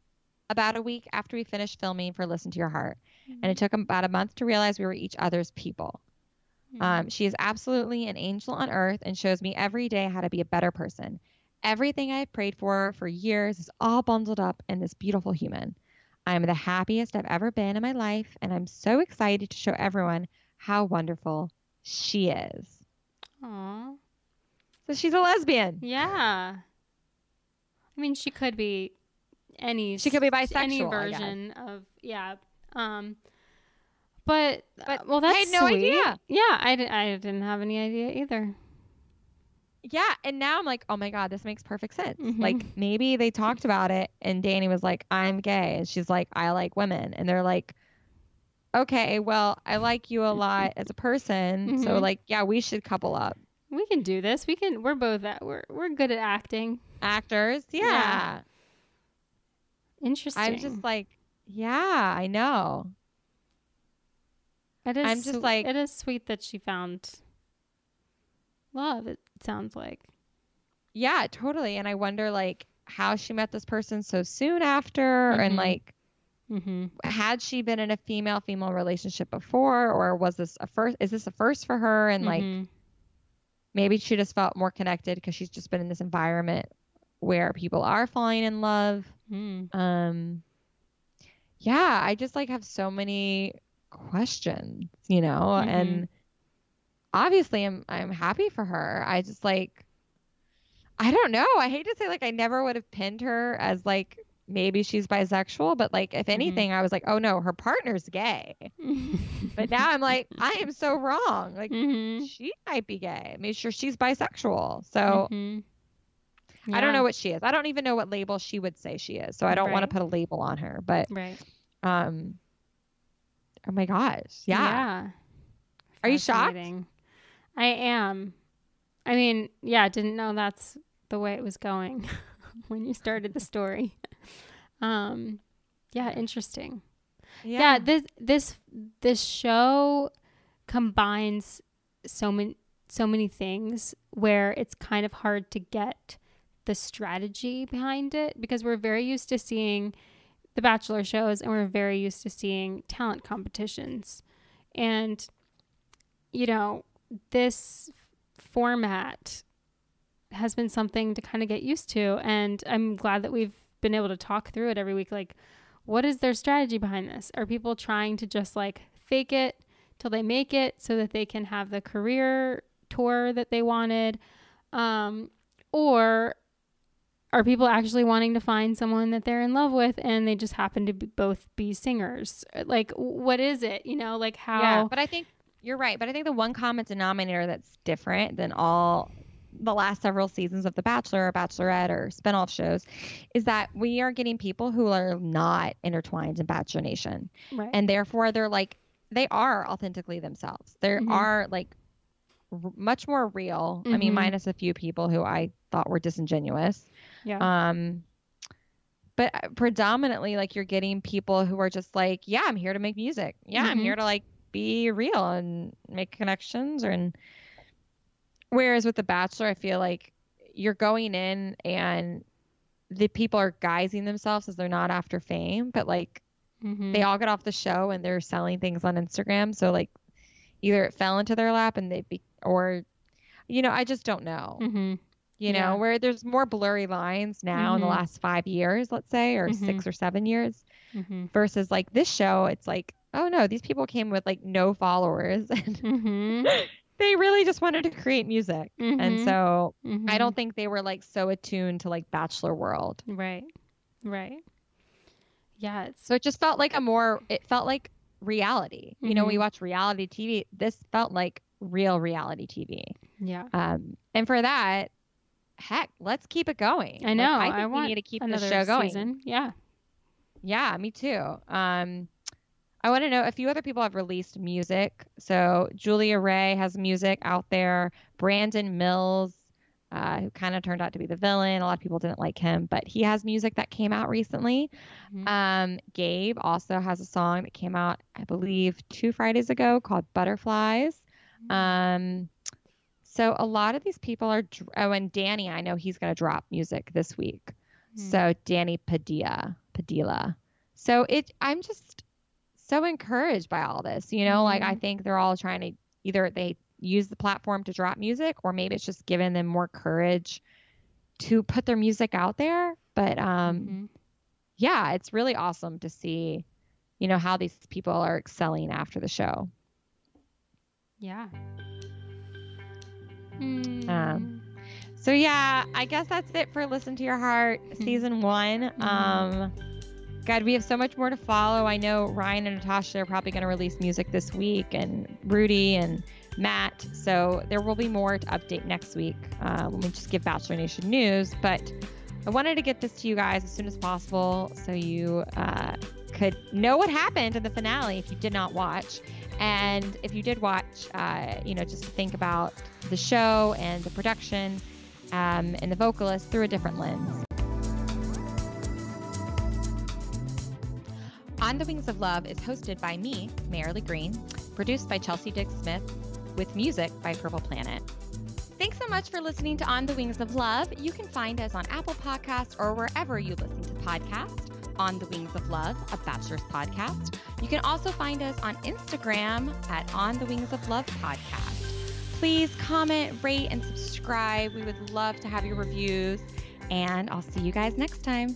about a week after we finished filming for Listen to Your Heart mm-hmm. and it took about a month to realize we were each other's people. Mm-hmm. Um, she is absolutely an angel on earth and shows me every day how to be a better person. Everything I've prayed for for years is all bundled up in this beautiful human. I am the happiest I've ever been in my life, and I'm so excited to show everyone how wonderful she is. Aww. So she's a lesbian. Yeah. I mean, she could be any. She could be bisexual. Any version of yeah, um, but, uh, but well, that's I had no sweet. idea. Yeah, I, I didn't have any idea either. Yeah, and now I'm like, oh my god, this makes perfect sense. Mm-hmm. Like maybe they talked about it, and Danny was like, I'm gay, and she's like, I like women, and they're like, okay, well, I like you a lot as a person, mm-hmm. so like, yeah, we should couple up. We can do this. We can. We're both that. We're we're good at acting. Actors, yeah. yeah. Interesting. I'm just like, yeah, I know. It is. I'm just like it is sweet that she found love. It sounds like. Yeah, totally. And I wonder like how she met this person so soon after, mm-hmm. and like, mm-hmm. had she been in a female female relationship before, or was this a first? Is this a first for her? And mm-hmm. like, maybe she just felt more connected because she's just been in this environment where people are falling in love. Mm. Um yeah, I just like have so many questions, you know, mm-hmm. and obviously I'm I'm happy for her. I just like I don't know. I hate to say like I never would have pinned her as like maybe she's bisexual, but like if mm-hmm. anything, mm-hmm. I was like, oh no, her partner's gay. but now I'm like, I am so wrong. Like mm-hmm. she might be gay. I mean, sure she's bisexual. So mm-hmm. Yeah. I don't know what she is. I don't even know what label she would say she is. So I don't right. want to put a label on her. But right. Um. Oh my gosh. Yeah. Yeah. Are you shocked? I am. I mean, yeah, didn't know that's the way it was going when you started the story. um, yeah, interesting. Yeah. yeah, this this this show combines so many so many things where it's kind of hard to get the strategy behind it because we're very used to seeing the bachelor shows and we're very used to seeing talent competitions. And you know, this format has been something to kind of get used to and I'm glad that we've been able to talk through it every week like what is their strategy behind this? Are people trying to just like fake it till they make it so that they can have the career tour that they wanted? Um, or are people actually wanting to find someone that they're in love with and they just happen to be both be singers like what is it you know like how yeah but i think you're right but i think the one common denominator that's different than all the last several seasons of the bachelor or bachelorette or spinoff shows is that we are getting people who are not intertwined in bachelor nation right. and therefore they're like they are authentically themselves there mm-hmm. are like r- much more real. I mean, Mhm. minus a few people who I thought were disingenuous. Yeah. Um, but uh, predominantly, like you're getting people who are just like, yeah, I'm here to make music. Yeah, I'm Mhm. here to like be real and make connections. Or and whereas with The Bachelor, I feel like you're going in and the people are guising themselves as they're not after fame, but like Mhm. they all get off the show and they're selling things on Instagram. So like either it fell into their lap and they be or you know, I just don't know. Mhm. You know, Yeah. where there's more blurry lines now in the Mhm. last five years, let's say, or Mhm. six or seven years, Mhm. versus like this show, it's like, oh no, these people came with like no followers and Mhm. they really just wanted to create music. And Mhm. so I don't think they were like so attuned to like Bachelor World. Right. Right. Yeah. So it just felt like a more, it felt like reality. You know, we watch reality TV. This felt like real reality TV. Yeah. Um, and for that, heck, let's keep it going. I Like, know. I I, think we want need to keep this show going. season. Yeah. Yeah, me too. Um, I want to know a few other people have released music. So Julia Rae has music out there. Brandon Mills, uh, who kind of turned out to be the villain. A lot of people didn't like him, but he has music that came out recently. Mhm. Um, Gabe also has a song that came out, I believe, two Fridays ago called Butterflies. Um, so a lot of these people are. Oh, and Danny, I know he's going to drop music this week. Mhm. So Danny Padilla, Padilla. So it, I'm just so encouraged by all this. You know, like I Mhm. think they're all trying to either they use the platform to drop music, or maybe it's just giving them more courage to put their music out there. But um, Mhm. yeah, it's really awesome to see, you know, how these people are excelling after the show. Yeah. Um, Mm. So yeah, I guess that's it for Listen to Your Heart season one. Mhm. Um, God, we have so much more to follow. I know Ryan and Natasha are probably going to release music this week, and Rudi and Matt. So there will be more to update next week uh, when we just give Bachelor Nation news. But I wanted to get this to you guys as soon as possible so you uh, could know what happened in the finale if you did not watch. And if you did watch, uh, you know, just think about the show and the production um, and the vocalist through a different lens. On the Wings of Love is hosted by me, Marilee Green, produced by Chelsea Dick Smith, with music by Purple Planet. Thanks so much for listening to On the Wings of Love. You can find us on Apple Podcasts or wherever you listen to podcasts. On the Wings of Love, a Bachelor's podcast. You can also find us on Instagram at On the Wings of Love podcast. Please comment, rate, and subscribe. We would love to have your reviews. And I'll see you guys next time.